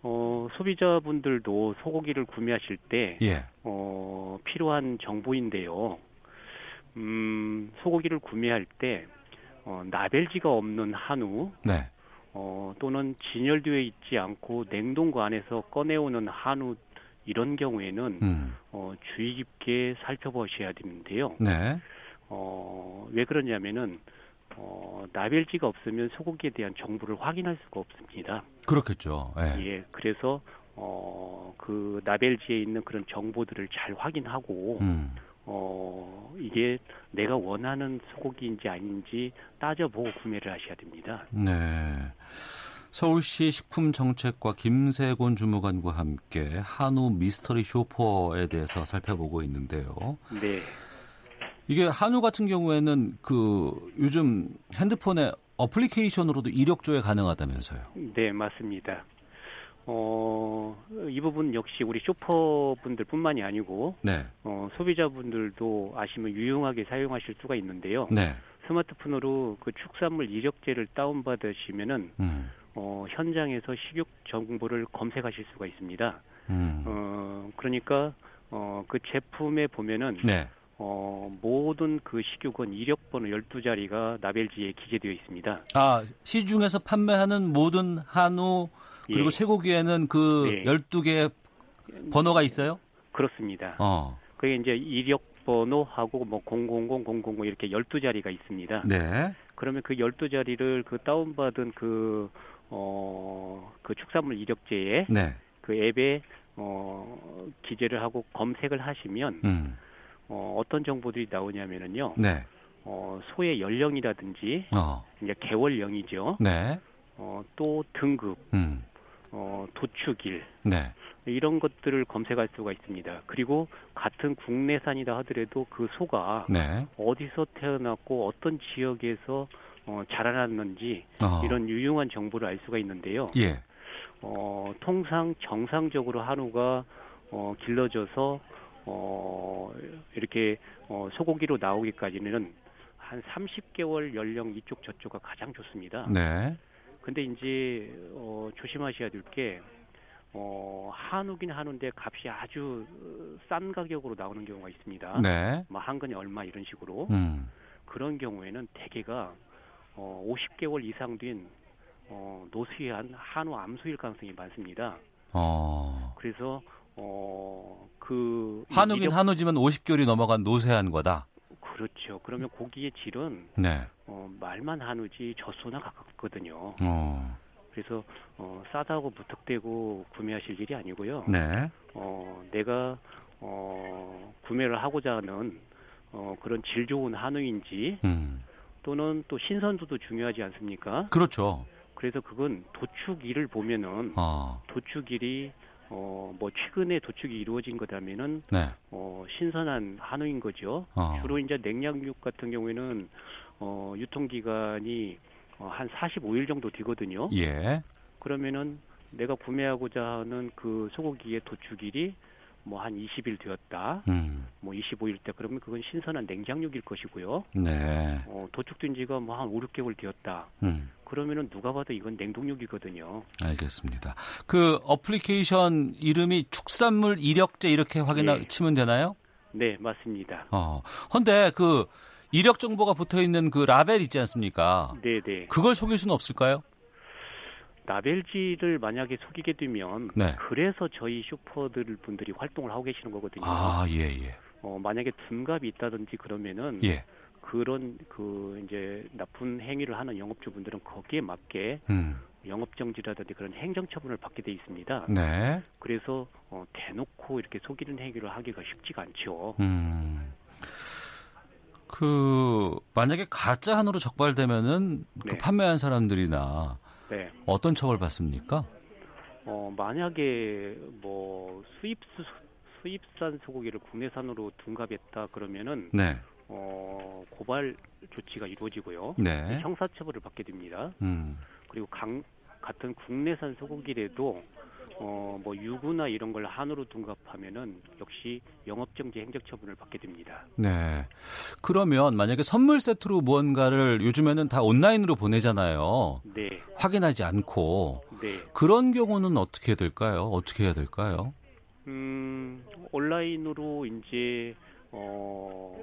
어, 소비자분들도 소고기를 구매하실 때 예. 어, 필요한 정보인데요. 음, 소고기를 구매할 때 어, 나벨지가 없는 한우 네. 어, 또는 진열되어 있지 않고 냉동고 안에서 꺼내오는 한우 이런 경우에는 음. 어, 주의 깊게 살펴보셔야 되는데요. 네. 어, 왜 그러냐면은 어, 나벨지가 없으면 소고기에 대한 정보를 확인할 수가 없습니다. 그렇겠죠. 네. 예, 그래서 어, 그 나벨지에 있는 그런 정보들을 잘 확인하고 음. 어, 이게 내가 원하는 소고기인지 아닌지 따져보고 구매를 하셔야 됩니다. 네. 서울시 식품정책과 김세곤 주무관과 함께 한우 미스터리 쇼퍼에 대해서 살펴보고 있는데요. 네. 이게 한우 같은 경우에는 그 요즘 핸드폰에 어플리케이션으로도 이력 조회 가능하다면서요? 네, 맞습니다. 어, 이 부분 역시 우리 쇼퍼분들 뿐만이 아니고 네. 어, 소비자분들도 아시면 유용하게 사용하실 수가 있는데요. 네. 스마트폰으로 그 축산물 이력제를 다운받으시면은 음. 어, 현장에서 식육 정보를 검색하실 수가 있습니다. 음. 어, 그러니까 어, 그 제품에 보면은 네. 어, 모든 그 식육은 이력번호 12자리가 나벨지에 기재되어 있습니다. 아, 시중에서 판매하는 모든 한우 그리고 예. 쇠고기에는 그 네. 12개 번호가 있어요? 그렇습니다. 어. 그게 이제 이력 번호하고 뭐 000, 000 이렇게 12자리가 있습니다. 네. 그러면 그 12자리를 그 다운받은 그, 어, 그 축산물 이력제에 네. 그 앱에 어, 기재를 하고 검색을 하시면 음. 어, 어떤 정보들이 나오냐면은요. 네. 어, 소의 연령이라든지 어. 이제 개월령이죠. 네. 어, 또 등급, 음. 어, 도축일 네. 이런 것들을 검색할 수가 있습니다. 그리고 같은 국내산이다 하더라도 그 소가 네. 어디서 태어났고 어떤 지역에서 어, 자라났는지 어. 이런 유용한 정보를 알 수가 있는데요. 예. 어, 통상 정상적으로 한우가 어, 길러져서 어, 이렇게 어, 소고기로 나오기까지는 한 30개월 연령 이쪽 저쪽가 가장 좋습니다. 네. 근데 이제 어, 조심하셔야 될 게 어, 한우긴 한우인데 값이 아주 싼 가격으로 나오는 경우가 있습니다. 네. 뭐 한 근에 얼마 이런 식으로. 음. 그런 경우에는 대개가 어, 50개월 이상 된 어, 노수한 한우 암수일 가능성이 많습니다. 어. 그래서 어, 그 한우긴 이력- 한우지만 50개월이 넘어간 노쇠한 거다. 그렇죠. 그러면 고기의 질은 네. 어, 말만 한우지 젖소나 가깝거든요. 어. 그래서 어, 싸다고 무턱대고 구매하실 일이 아니고요. 네. 어, 내가 어, 구매를 하고자 하는 어, 그런 질 좋은 한우인지 음. 또는 또 신선도도 중요하지 않습니까? 그렇죠. 그래서 그건 도축일을 보면은 아. 도축일이 어, 뭐 최근에 도축이 이루어진 거다면은 네. 어, 신선한 한우인 거죠. 어. 주로 이제 냉장육 같은 경우에는 어, 유통기간이 어, 한 45일 정도 되거든요. 예. 그러면은 내가 구매하고자 하는 그 소고기의 도축일이 뭐 한 20일 되었다. 음. 뭐 25일 때 그러면 그건 신선한 냉장육일 것이고요. 네. 어, 도축된 지가 뭐 한 5, 6개월 되었다. 음. 그러면은 누가 봐도 이건 냉동육이거든요. 알겠습니다. 그 어플리케이션 이름이 축산물 이력제 이렇게 확인 네. 치면 되나요? 네, 맞습니다. 어. 근데 그 이력 정보가 붙어 있는 그 라벨 있지 않습니까? 네, 네. 그걸 속일 수는 없을까요? 라벨지를 만약에 속이게 되면 네. 그래서 저희 슈퍼들 분들이 활동을 하고 계시는 거거든요. 아, 예, 예. 어, 만약에 둔갑이 있다든지 그러면은 예. 그런 그 이제 나쁜 행위를 하는 영업주분들은 거기에 맞게 음. 영업 정지라든지 그런 행정 처분을 받게 돼 있습니다. 네. 그래서 어, 대놓고 이렇게 속이는 행위를 하기가 쉽지가 않죠. 음. 그 만약에 가짜 한우로 적발되면은 그 네. 판매한 사람들이나 네. 어떤 처벌 받습니까? 어, 만약에 뭐 수입 수, 수입산 소고기를 국내산으로 둔갑했다 그러면은 네. 어, 고발 조치가 이루어지고요. 네. 형사처벌을 받게 됩니다. 음. 그리고 강, 같은 국내산 소고기라도 어, 뭐 유구나 이런 걸 한우로 둔갑하면은 역시 영업정지 행정처분을 받게 됩니다. 네. 그러면 만약에 선물 세트로 무언가를 요즘에는 다 온라인으로 보내잖아요. 네, 확인하지 않고 네. 그런 경우는 어떻게 될까요? 어떻게 해야 될까요? 음, 온라인으로 이제 어,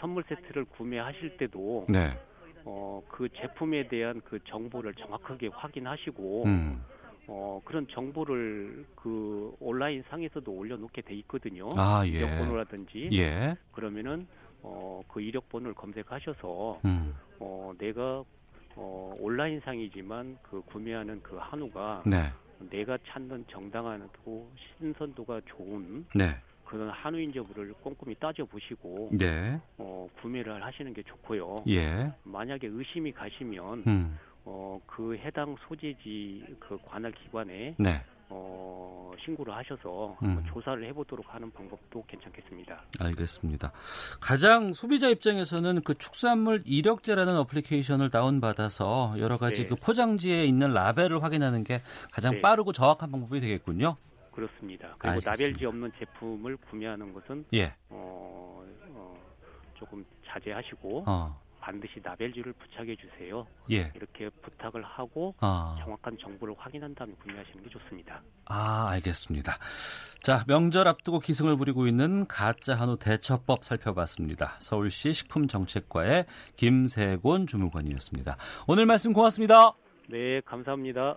선물 세트를 구매하실 때도 네. 어, 그 제품에 대한 그 정보를 정확하게 확인하시고 음. 어, 그런 정보를 그 온라인 상에서도 올려놓게 돼 있거든요. 아, 예. 이력번호라든지 예. 그러면은 어, 그 이력번호를 검색하셔서 음. 어, 내가 어, 온라인 상이지만 그 구매하는 그 한우가 네. 내가 찾는 정당하고 신선도가 좋은 네. 그런 한우인 여부를 꼼꼼히 따져 보시고 네. 어, 구매를 하시는 게 좋고요. 예. 만약에 의심이 가시면 음. 어, 그 해당 소재지 그 관할 기관에 네. 어, 신고를 하셔서 음. 조사를 해보도록 하는 방법도 괜찮겠습니다. 알겠습니다. 가장 소비자 입장에서는 그 축산물 이력제라는 어플리케이션을 다운받아서 여러 가지 네. 그 포장지에 있는 라벨을 확인하는 게 가장 네. 빠르고 정확한 방법이 되겠군요. 그렇습니다. 그리고 알겠습니다. 라벨지 없는 제품을 구매하는 것은 예. 어, 어, 조금 자제하시고 어. 반드시 라벨지를 부착해 주세요. 예. 이렇게 부탁을 하고 아. 정확한 정보를 확인한 다음에 구매하시는 게 좋습니다. 아, 알겠습니다. 자, 명절 앞두고 기승을 부리고 있는 가짜 한우 대처법 살펴봤습니다. 서울시 식품정책과의 김세곤 주무관이었습니다. 오늘 말씀 고맙습니다. 네, 감사합니다.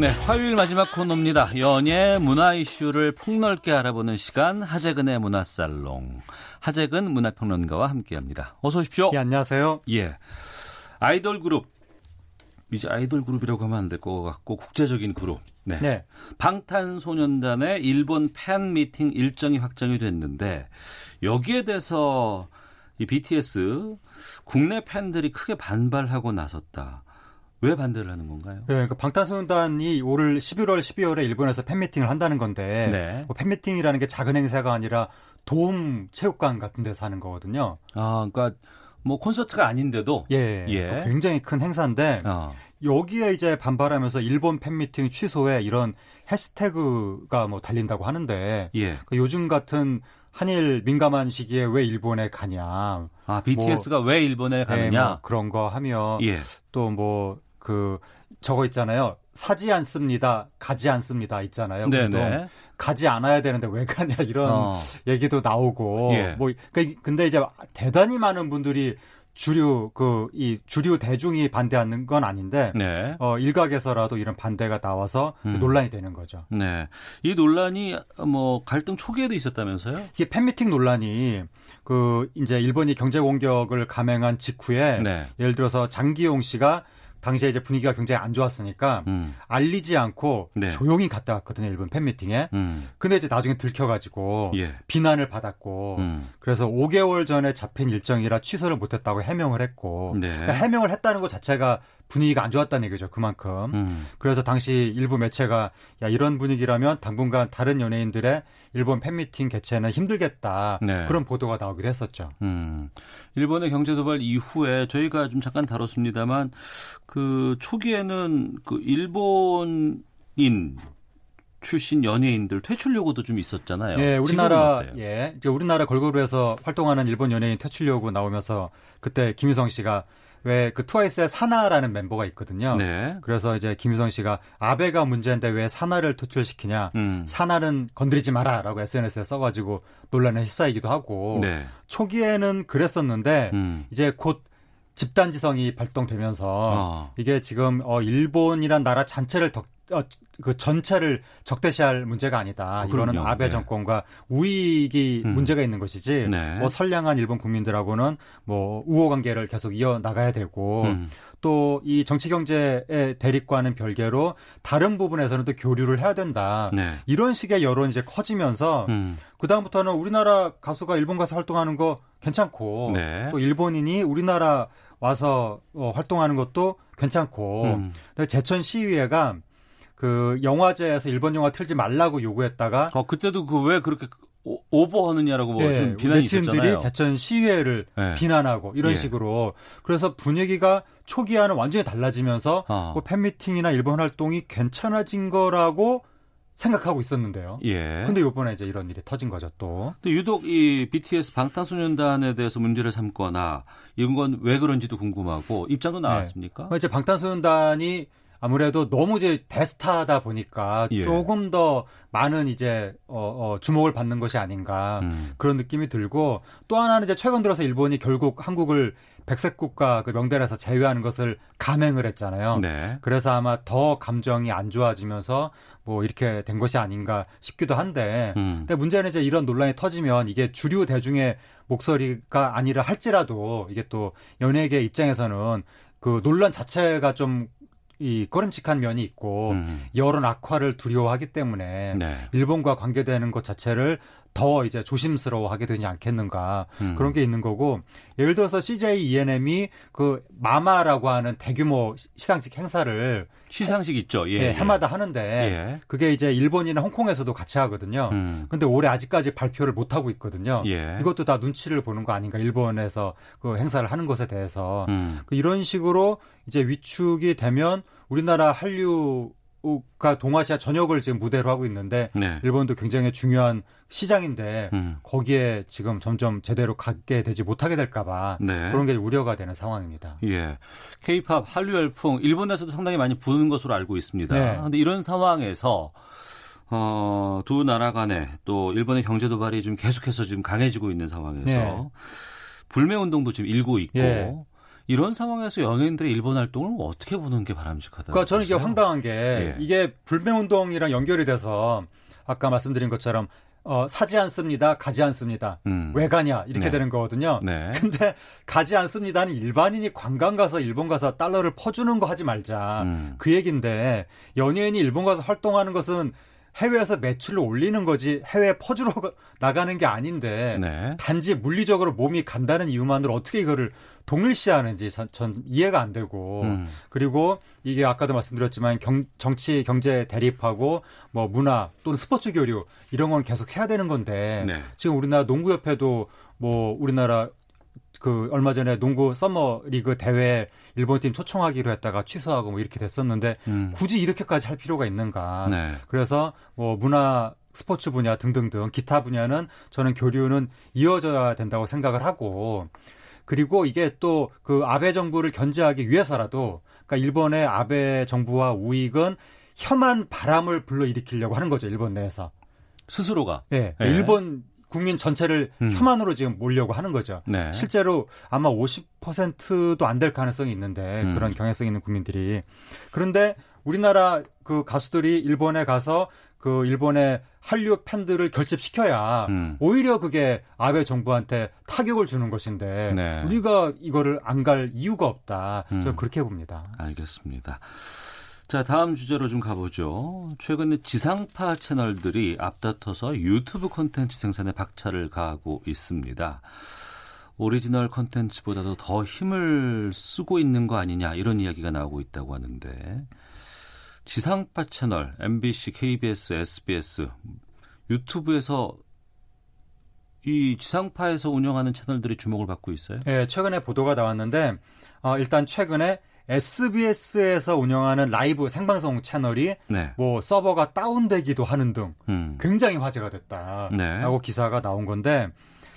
네, 화요일 마지막 코너입니다. 연예 문화 이슈를 폭넓게 알아보는 시간 하재근의 문화살롱. 하재근 문화평론가와 함께합니다. 어서 오십시오. 예, 안녕하세요. 예. 아이돌 그룹 이제 아이돌 그룹이라고 하면 안 될 것 같고 국제적인 그룹. 네. 네. 방탄소년단의 일본 팬 미팅 일정이 확정이 됐는데 여기에 대해서 이 BTS 국내 팬들이 크게 반발하고 나섰다. 왜 반대를 하는 건가요? 네, 그러니까 방탄소년단이 올 11월, 12월에 일본에서 팬미팅을 한다는 건데 네. 뭐 팬미팅이라는 게 작은 행사가 아니라 도움 체육관 같은 데서 하는 거거든요. 아, 그러니까 뭐 콘서트가 아닌데도 예, 예. 굉장히 큰 행사인데 어. 여기에 이제 반발하면서 일본 팬미팅 취소에 이런 해시태그가 뭐 달린다고 하는데 예. 그러니까 요즘 같은 한일 민감한 시기에 왜 일본에 가냐? 아 BTS가 뭐, 왜 일본에 네, 가느냐? 네, 뭐 그런 거 하면 예. 또뭐 그 저거 있잖아요. 사지 않습니다. 가지 않습니다. 있잖아요. 네네. 가지 않아야 되는데 왜 가냐 이런 어. 얘기도 나오고 예. 뭐 그러니까 근데 이제 대단히 많은 분들이 주류 그 이 주류 대중이 반대하는 건 아닌데 네. 어 일각에서라도 이런 반대가 나와서 음. 논란이 되는 거죠. 네. 이 논란이 뭐 갈등 초기에도 있었다면서요? 이게 팬미팅 논란이 그 이제 일본이 경제 공격을 감행한 직후에 네. 예를 들어서 장기용 씨가 당시에 이제 분위기가 굉장히 안 좋았으니까 음. 알리지 않고 네. 조용히 갔다 왔거든요 일본 팬미팅에. 음. 근데 이제 나중에 들켜가지고 예. 비난을 받았고 음. 그래서 5개월 전에 잡힌 일정이라 취소를 못했다고 해명을 했고 네. 그러니까 해명을 했다는 것 자체가 분위기가 안 좋았다는 얘기죠 그만큼. 음. 그래서 당시 일부 매체가 야 이런 분위기라면 당분간 다른 연예인들의 일본 팬미팅 개최는 힘들겠다 네. 그런 보도가 나오기도 했었죠. 음. 일본의 경제 도발 이후에 저희가 좀 잠깐 다뤘습니다만 그 초기에는 그 일본인 출신 연예인들 퇴출 요구도 좀 있었잖아요. 예, 우리나라 예, 우리나라 걸그룹에서 활동하는 일본 연예인 퇴출 요구 나오면서 그때 김희성 씨가 왜 그 트와이스의 사나라는 멤버가 있거든요. 네. 그래서 이제 김유성 씨가 아베가 문제인데 왜 사나를 퇴출시키냐. 음. 사나는 건드리지 마라라고 SNS에 써가지고 논란에 휩싸이기도 하고 네. 초기에는 그랬었는데 음. 이제 곧 집단 지성이 발동되면서 어. 이게 지금 어 일본이란 나라 전체를 덕, 어, 그 전체를 적대시할 문제가 아니다. 어, 이거는 아베 네. 정권과 우익이 음. 문제가 있는 것이지. 네. 뭐 선량한 일본 국민들하고는 뭐 우호 관계를 계속 이어 나가야 되고 음. 또이 정치 경제의 대립과는 별개로 다른 부분에서는 또 교류를 해야 된다. 네. 이런 식의 여론이 이제 커지면서 음. 그 다음부터는 우리나라 가수가 일본 가서 활동하는 거 괜찮고 네. 또 일본인이 우리나라 와서 어, 활동하는 것도 괜찮고 음. 제천 시위회가 그 영화제에서 일본 영화 틀지 말라고 요구했다가 어 그때도 그 왜 그렇게 오버하느냐라고 뭐 네, 비난이 있었잖아요. 제천 시위회를 네. 비난하고 이런 예. 식으로 그래서 분위기가 초기와는 완전히 달라지면서 어. 뭐 팬미팅이나 일본 활동이 괜찮아진 거라고 생각하고 있었는데요. 예. 근데 이번에 이제 이런 일이 터진 거죠, 또. 또 유독 이 BTS 방탄소년단에 대해서 문제를 삼거나 이건 왜 그런지도 궁금하고 입장도 네. 나왔습니까? 네. 이제 방탄소년단이 아무래도 너무 이제 대스타다 보니까 예. 조금 더 많은 이제 어, 어, 주목을 받는 것이 아닌가 음. 그런 느낌이 들고 또 하나는 이제 최근 들어서 일본이 결국 한국을 백색 국가 그 명단에서 제외하는 것을 감행을 했잖아요. 네. 그래서 아마 더 감정이 안 좋아지면서 뭐 이렇게 된 것이 아닌가 싶기도 한데 음. 근데 문제는 이제 이런 논란이 터지면 이게 주류 대중의 목소리가 아니라 할지라도 이게 또 연예계 입장에서는 그 논란 자체가 좀 이 꺼림칙한 면이 있고 음. 여론 악화를 두려워하기 때문에 네. 일본과 관계되는 것 자체를 더 이제 조심스러워하게 되지 않겠는가 음. 그런 게 있는 거고 예를 들어서 CJ ENM이 그 마마라고 하는 대규모 시상식 행사를 시상식 있죠. 예, 예, 해마다 하는데 예. 그게 이제 일본이나 홍콩에서도 같이 하거든요. 음. 근데 올해 아직까지 발표를 못 하고 있거든요. 예. 이것도 다 눈치를 보는 거 아닌가 일본에서 그 행사를 하는 것에 대해서 음. 그 이런 식으로 이제 위축이 되면 우리나라 한류 가 동아시아 전역을 지금 무대로 하고 있는데 네. 일본도 굉장히 중요한 시장인데 음. 거기에 지금 점점 제대로 갖게 되지 못하게 될까봐 네. 그런 게 우려가 되는 상황입니다. 예, K-팝 한류 열풍 일본에서도 상당히 많이 부는 것으로 알고 있습니다. 그런데 네. 이런 상황에서 어, 두 나라 간에 또 일본의 경제 도발이 좀 계속해서 지금 강해지고 있는 상황에서 네. 불매 운동도 지금 일고 있고. 예. 이런 상황에서 연예인들의 일본 활동을 어떻게 보는 게 바람직하다? 그러니까 저는 이게 황당한 게 예. 이게 불매 운동이랑 연결이 돼서 아까 말씀드린 것처럼 어, 사지 않습니다. 가지 않습니다. 음. 왜 가냐? 이렇게 네. 되는 거거든요. 네. 근데 가지 않습니다는 일반인이 관광 가서 일본 가서 달러를 퍼주는 거 하지 말자. 음. 그 얘기인데 연예인이 일본 가서 활동하는 것은 해외에서 매출을 올리는 거지 해외에 퍼주러 나가는 게 아닌데 네. 단지 물리적으로 몸이 간다는 이유만으로 어떻게 이거를 동일시하는지 전, 전 이해가 안 되고 음. 그리고 이게 아까도 말씀드렸지만 경, 정치 경제 대립하고 뭐 문화 또는 스포츠 교류 이런 건 계속 해야 되는 건데 네. 지금 우리나라 농구협회도 뭐 우리나라 그 얼마 전에 농구 서머 리그 대회 일본 팀 초청하기로 했다가 취소하고 뭐 이렇게 됐었는데 음. 굳이 이렇게까지 할 필요가 있는가? 네. 그래서 뭐 문화 스포츠 분야 등등등 기타 분야는 저는 교류는 이어져야 된다고 생각을 하고 그리고 이게 또 그 아베 정부를 견제하기 위해서라도 그러니까 일본의 아베 정부와 우익은 혐한 바람을 불러일으키려고 하는 거죠 일본 내에서 스스로가. 네. 네. 일본 국민 전체를 음. 혐한으로 지금 몰려고 하는 거죠. 네. 실제로 아마 50%도 안 될 가능성이 있는데 음. 그런 경향성 있는 국민들이 그런데 우리나라 그 가수들이 일본에 가서 그 일본의 한류 팬들을 결집시켜야 음. 오히려 그게 아베 정부한테 타격을 주는 것인데 네. 우리가 이거를 안 갈 이유가 없다. 저는 음. 그렇게 봅니다. 알겠습니다. 자, 다음 주제로 좀 가보죠. 최근에 지상파 채널들이 앞다퉈서 유튜브 콘텐츠 생산에 박차를 가하고 있습니다. 오리지널 콘텐츠보다도 더 힘을 쓰고 있는 거 아니냐 이런 이야기가 나오고 있다고 하는데 지상파 채널 MBC, KBS, SBS, 유튜브에서 이 지상파에서 운영하는 채널들이 주목을 받고 있어요? 네, 최근에 보도가 나왔는데 어, 일단 최근에 SBS에서 운영하는 라이브 생방송 채널이 네. 뭐 서버가 다운되기도 하는 등 음. 굉장히 화제가 됐다라고 네. 기사가 나온 건데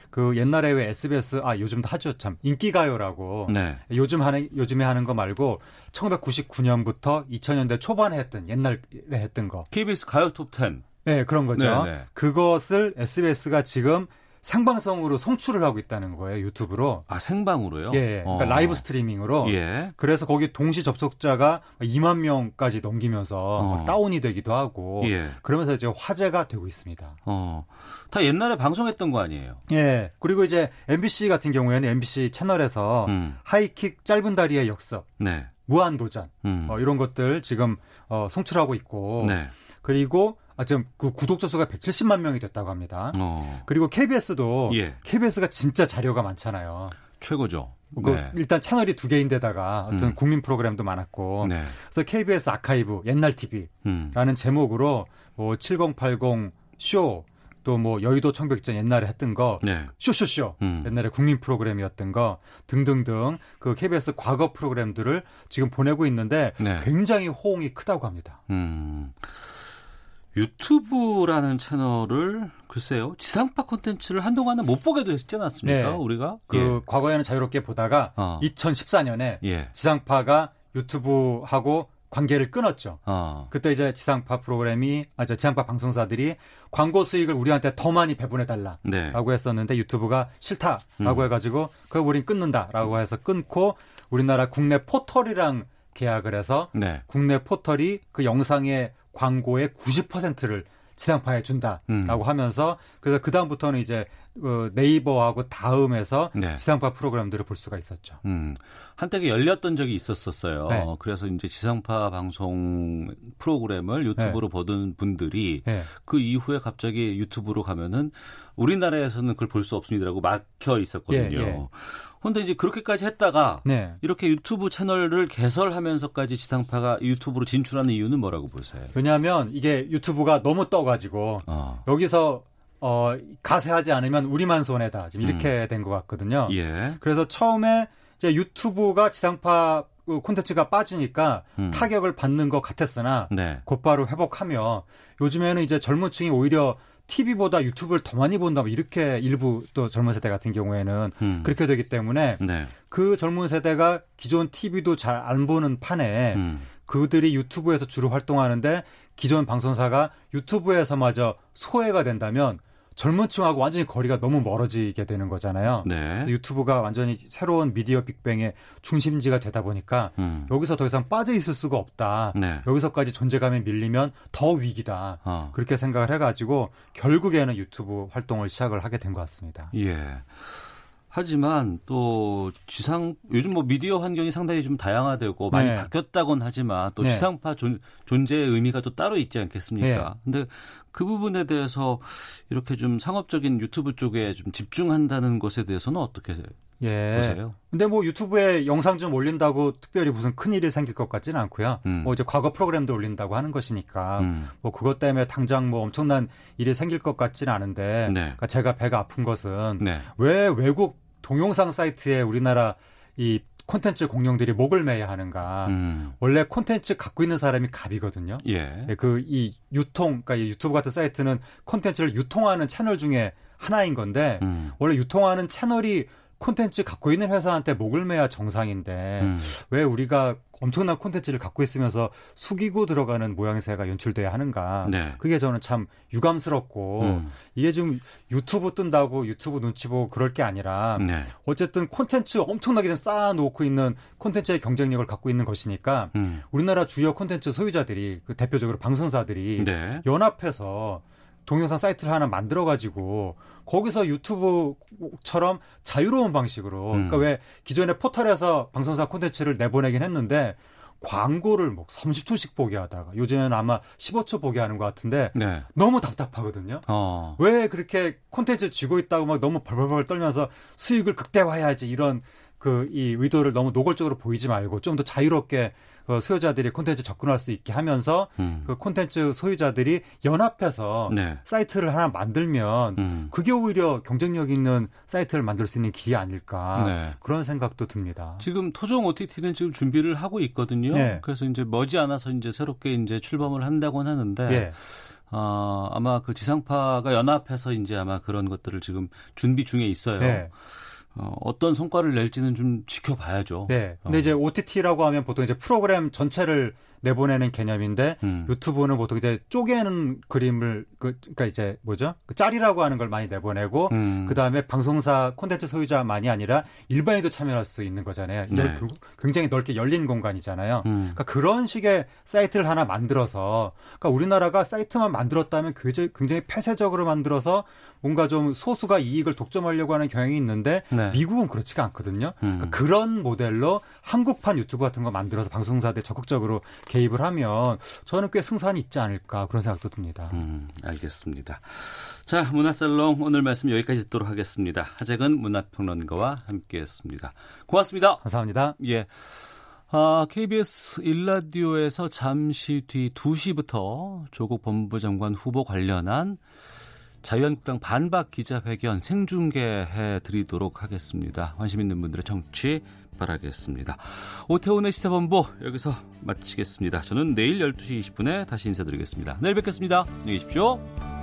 그 옛날에 왜 SBS 아 요즘도 하죠 참 인기가요라고 네. 요즘 하는 요즘에 하는 거 말고 1999년부터 2000년대 초반에 했던 옛날에 했던 거 KBS 가요 톱 10. 네 그런 거죠. 네, 네. 그것을 SBS가 지금 생방송으로 송출을 하고 있다는 거예요 유튜브로. 아 생방으로요? 예, 그러니까 어. 라이브 스트리밍으로. 예. 그래서 거기 동시 접속자가 2만 명까지 넘기면서 어. 다운이 되기도 하고. 예. 그러면서 이제 화제가 되고 있습니다. 어. 다 옛날에 방송했던 거 아니에요? 예. 그리고 이제 MBC 같은 경우에는 MBC 채널에서 음. 하이킥 짧은 다리의 역습, 네. 무한 도전, 음. 어, 이런 것들 지금 어, 송출하고 있고. 네. 그리고 아, 지금 그 구독자 수가 170만 명이 됐다고 합니다. 어. 그리고 KBS도 예. KBS가 진짜 자료가 많잖아요. 최고죠. 그 네. 일단 채널이 두 개인데다가 어떤 음. 국민 프로그램도 많았고 네. 그래서 KBS 아카이브 옛날 TV라는 음. 제목으로 뭐 7080 쇼 또 뭐 여의도 청백전 옛날에 했던 거 네. 쇼쇼쇼 음. 옛날에 국민 프로그램이었던 거 등등등 그 KBS 과거 프로그램들을 지금 보내고 있는데 네. 굉장히 호응이 크다고 합니다. 음. 유튜브라는 채널을 글쎄요 지상파 콘텐츠를 한동안은 못 보게도 했지 않았습니까? 네. 우리가 그 예. 과거에는 자유롭게 보다가 어. 2014년에 예. 지상파가 유튜브하고 관계를 끊었죠. 어. 그때 이제 지상파 프로그램이 아 저 지상파 방송사들이 광고 수익을 우리한테 더 많이 배분해 달라라고 네. 했었는데 유튜브가 싫다라고 음. 해가지고 그거 우린 끊는다라고 해서 끊고 우리나라 국내 포털이랑 계약을 해서 네. 국내 포털이 그 영상의 광고의 90%를 지상파에 준다라고 음. 하면서 그래서 그 다음부터는 이제 어, 네이버하고 다음에서 네. 지상파 프로그램들을 볼 수가 있었죠. 음. 한때 열렸던 적이 있었었어요. 네. 그래서 이제 지상파 방송 프로그램을 유튜브로 네. 보던 분들이 네. 그 이후에 갑자기 유튜브로 가면은 우리나라에서는 그걸 볼 수 없습니다라고 막혀 있었거든요. 예, 예. 근데 이제 그렇게까지 했다가 네. 이렇게 유튜브 채널을 개설하면서까지 지상파가 유튜브로 진출하는 이유는 뭐라고 보세요? 왜냐하면 이게 유튜브가 너무 떠가지고 어. 여기서 어, 가세하지 않으면 우리만 손해다. 지금 이렇게 음. 된것 같거든요. 예. 그래서 처음에 이제 유튜브가 지상파 그 콘텐츠가 빠지니까 음. 타격을 받는 것 같았으나 네. 곧바로 회복하며 요즘에는 이제 젊은 층이 오히려 TV보다 유튜브를 더 많이 본다 뭐 이렇게 일부 또 젊은 세대 같은 경우에는 음. 그렇게 되기 때문에 네. 그 젊은 세대가 기존 TV도 잘 안 보는 판에 음. 그들이 유튜브에서 주로 활동하는데 기존 방송사가 유튜브에서마저 소외가 된다면 젊은 층하고 완전히 거리가 너무 멀어지게 되는 거잖아요. 네. 유튜브가 완전히 새로운 미디어 빅뱅의 중심지가 되다 보니까 음. 여기서 더 이상 빠져 있을 수가 없다. 네. 여기서까지 존재감이 밀리면 더 위기다. 어. 그렇게 생각을 해가지고 결국에는 유튜브 활동을 시작을 하게 된 것 같습니다. 예. 하지만 또 지상 요즘 뭐 미디어 환경이 상당히 좀 다양화되고 많이 네. 바뀌었다곤 하지만 또 네. 지상파 존, 존재의 의미가 또 따로 있지 않겠습니까? 네. 근데 그 부분에 대해서 이렇게 좀 상업적인 유튜브 쪽에 좀 집중한다는 것에 대해서는 어떻게 예. 보세요? 근데 뭐 유튜브에 영상 좀 올린다고 특별히 무슨 큰 일이 생길 것 같지는 않고요. 음. 뭐 이제 과거 프로그램도 올린다고 하는 것이니까 음. 뭐 그것 때문에 당장 뭐 엄청난 일이 생길 것 같지는 않은데 네. 그러니까 제가 배가 아픈 것은 네. 왜 외국 동영상 사이트에 우리나라 이 콘텐츠 공룡들이 목을 매야 하는가. 음. 원래 콘텐츠 갖고 있는 사람이 갑이거든요. 예. 네, 그이 유통, 그러니까 이 유튜브 같은 사이트는 콘텐츠를 유통하는 채널 중에 하나인 건데 음. 원래 유통하는 채널이 콘텐츠 갖고 있는 회사한테 목을 매야 정상인데 음. 왜 우리가 엄청난 콘텐츠를 갖고 있으면서 숙이고 들어가는 모양새가 연출돼야 하는가. 네. 그게 저는 참 유감스럽고 음. 이게 좀 유튜브 뜬다고 유튜브 눈치 보고 그럴 게 아니라 네. 어쨌든 콘텐츠 엄청나게 좀 쌓아놓고 있는 콘텐츠의 경쟁력을 갖고 있는 것이니까 음. 우리나라 주요 콘텐츠 소유자들이 그 대표적으로 방송사들이 네. 연합해서 동영상 사이트를 하나 만들어 가지고 거기서 유튜브처럼 자유로운 방식으로 음. 그러니까 왜 기존에 포털에서 방송사 콘텐츠를 내보내긴 했는데 광고를 뭐 30초씩 보게 하다가 요즘에는 아마 15초 보게 하는 것 같은데 네. 너무 답답하거든요. 어. 왜 그렇게 콘텐츠 쥐고 있다고 막 너무 벌벌벌 떨면서 수익을 극대화해야지 이런 그 이 의도를 너무 노골적으로 보이지 말고 좀 더 자유롭게 그 소유자들이 콘텐츠 접근할 수 있게 하면서 음. 그 콘텐츠 소유자들이 연합해서 네. 사이트를 하나 만들면 음. 그게 오히려 경쟁력 있는 사이트를 만들 수 있는 기회 아닐까 네. 그런 생각도 듭니다. 지금 토종 OTT는 지금 준비를 하고 있거든요. 네. 그래서 이제 머지않아서 이제 새롭게 이제 출범을 한다고는 하는데 예. 어, 아마 그 지상파가 연합해서 이제 아마 그런 것들을 지금 준비 중에 있어요. 네. 어, 어떤 성과를 낼지는 좀 지켜봐야죠. 네. 근데 어. 이제 OTT라고 하면 보통 이제 프로그램 전체를 내보내는 개념인데 음. 유튜브는 보통 이제 쪼개는 그림을 그 그러니까 이제 뭐죠? 그 짤이라고 하는 걸 많이 내보내고 음. 그 다음에 방송사 콘텐츠 소유자만이 아니라 일반인도 참여할 수 있는 거잖아요. 네. 굉장히 넓게 열린 공간이잖아요. 음. 그러니까 그런 식의 사이트를 하나 만들어서 그러니까 우리나라가 사이트만 만들었다면 굉장히 폐쇄적으로 만들어서 뭔가 좀 소수가 이익을 독점하려고 하는 경향이 있는데 네. 미국은 그렇지가 않거든요. 음. 그러니까 그런 모델로 한국판 유튜브 같은 거 만들어서 방송사들 적극적으로 개입을 하면 저는 꽤 승산이 있지 않을까 그런 생각도 듭니다. 음, 알겠습니다. 자, 문화살롱 오늘 말씀 여기까지 듣도록 하겠습니다. 하재근 문화평론가와 함께했습니다. 고맙습니다. 감사합니다. 예. 아, KBS 일라디오에서 잠시 뒤 2시부터 조국 법무부 장관 후보 관련한 자유한국당 반박 기자회견 생중계해 드리도록 하겠습니다. 관심 있는 분들의 정치 바라겠습니다. 오태훈의 시사본부 여기서 마치겠습니다. 저는 내일 12시 20분에 다시 인사드리겠습니다. 내일 뵙겠습니다. 안녕히 계십시오.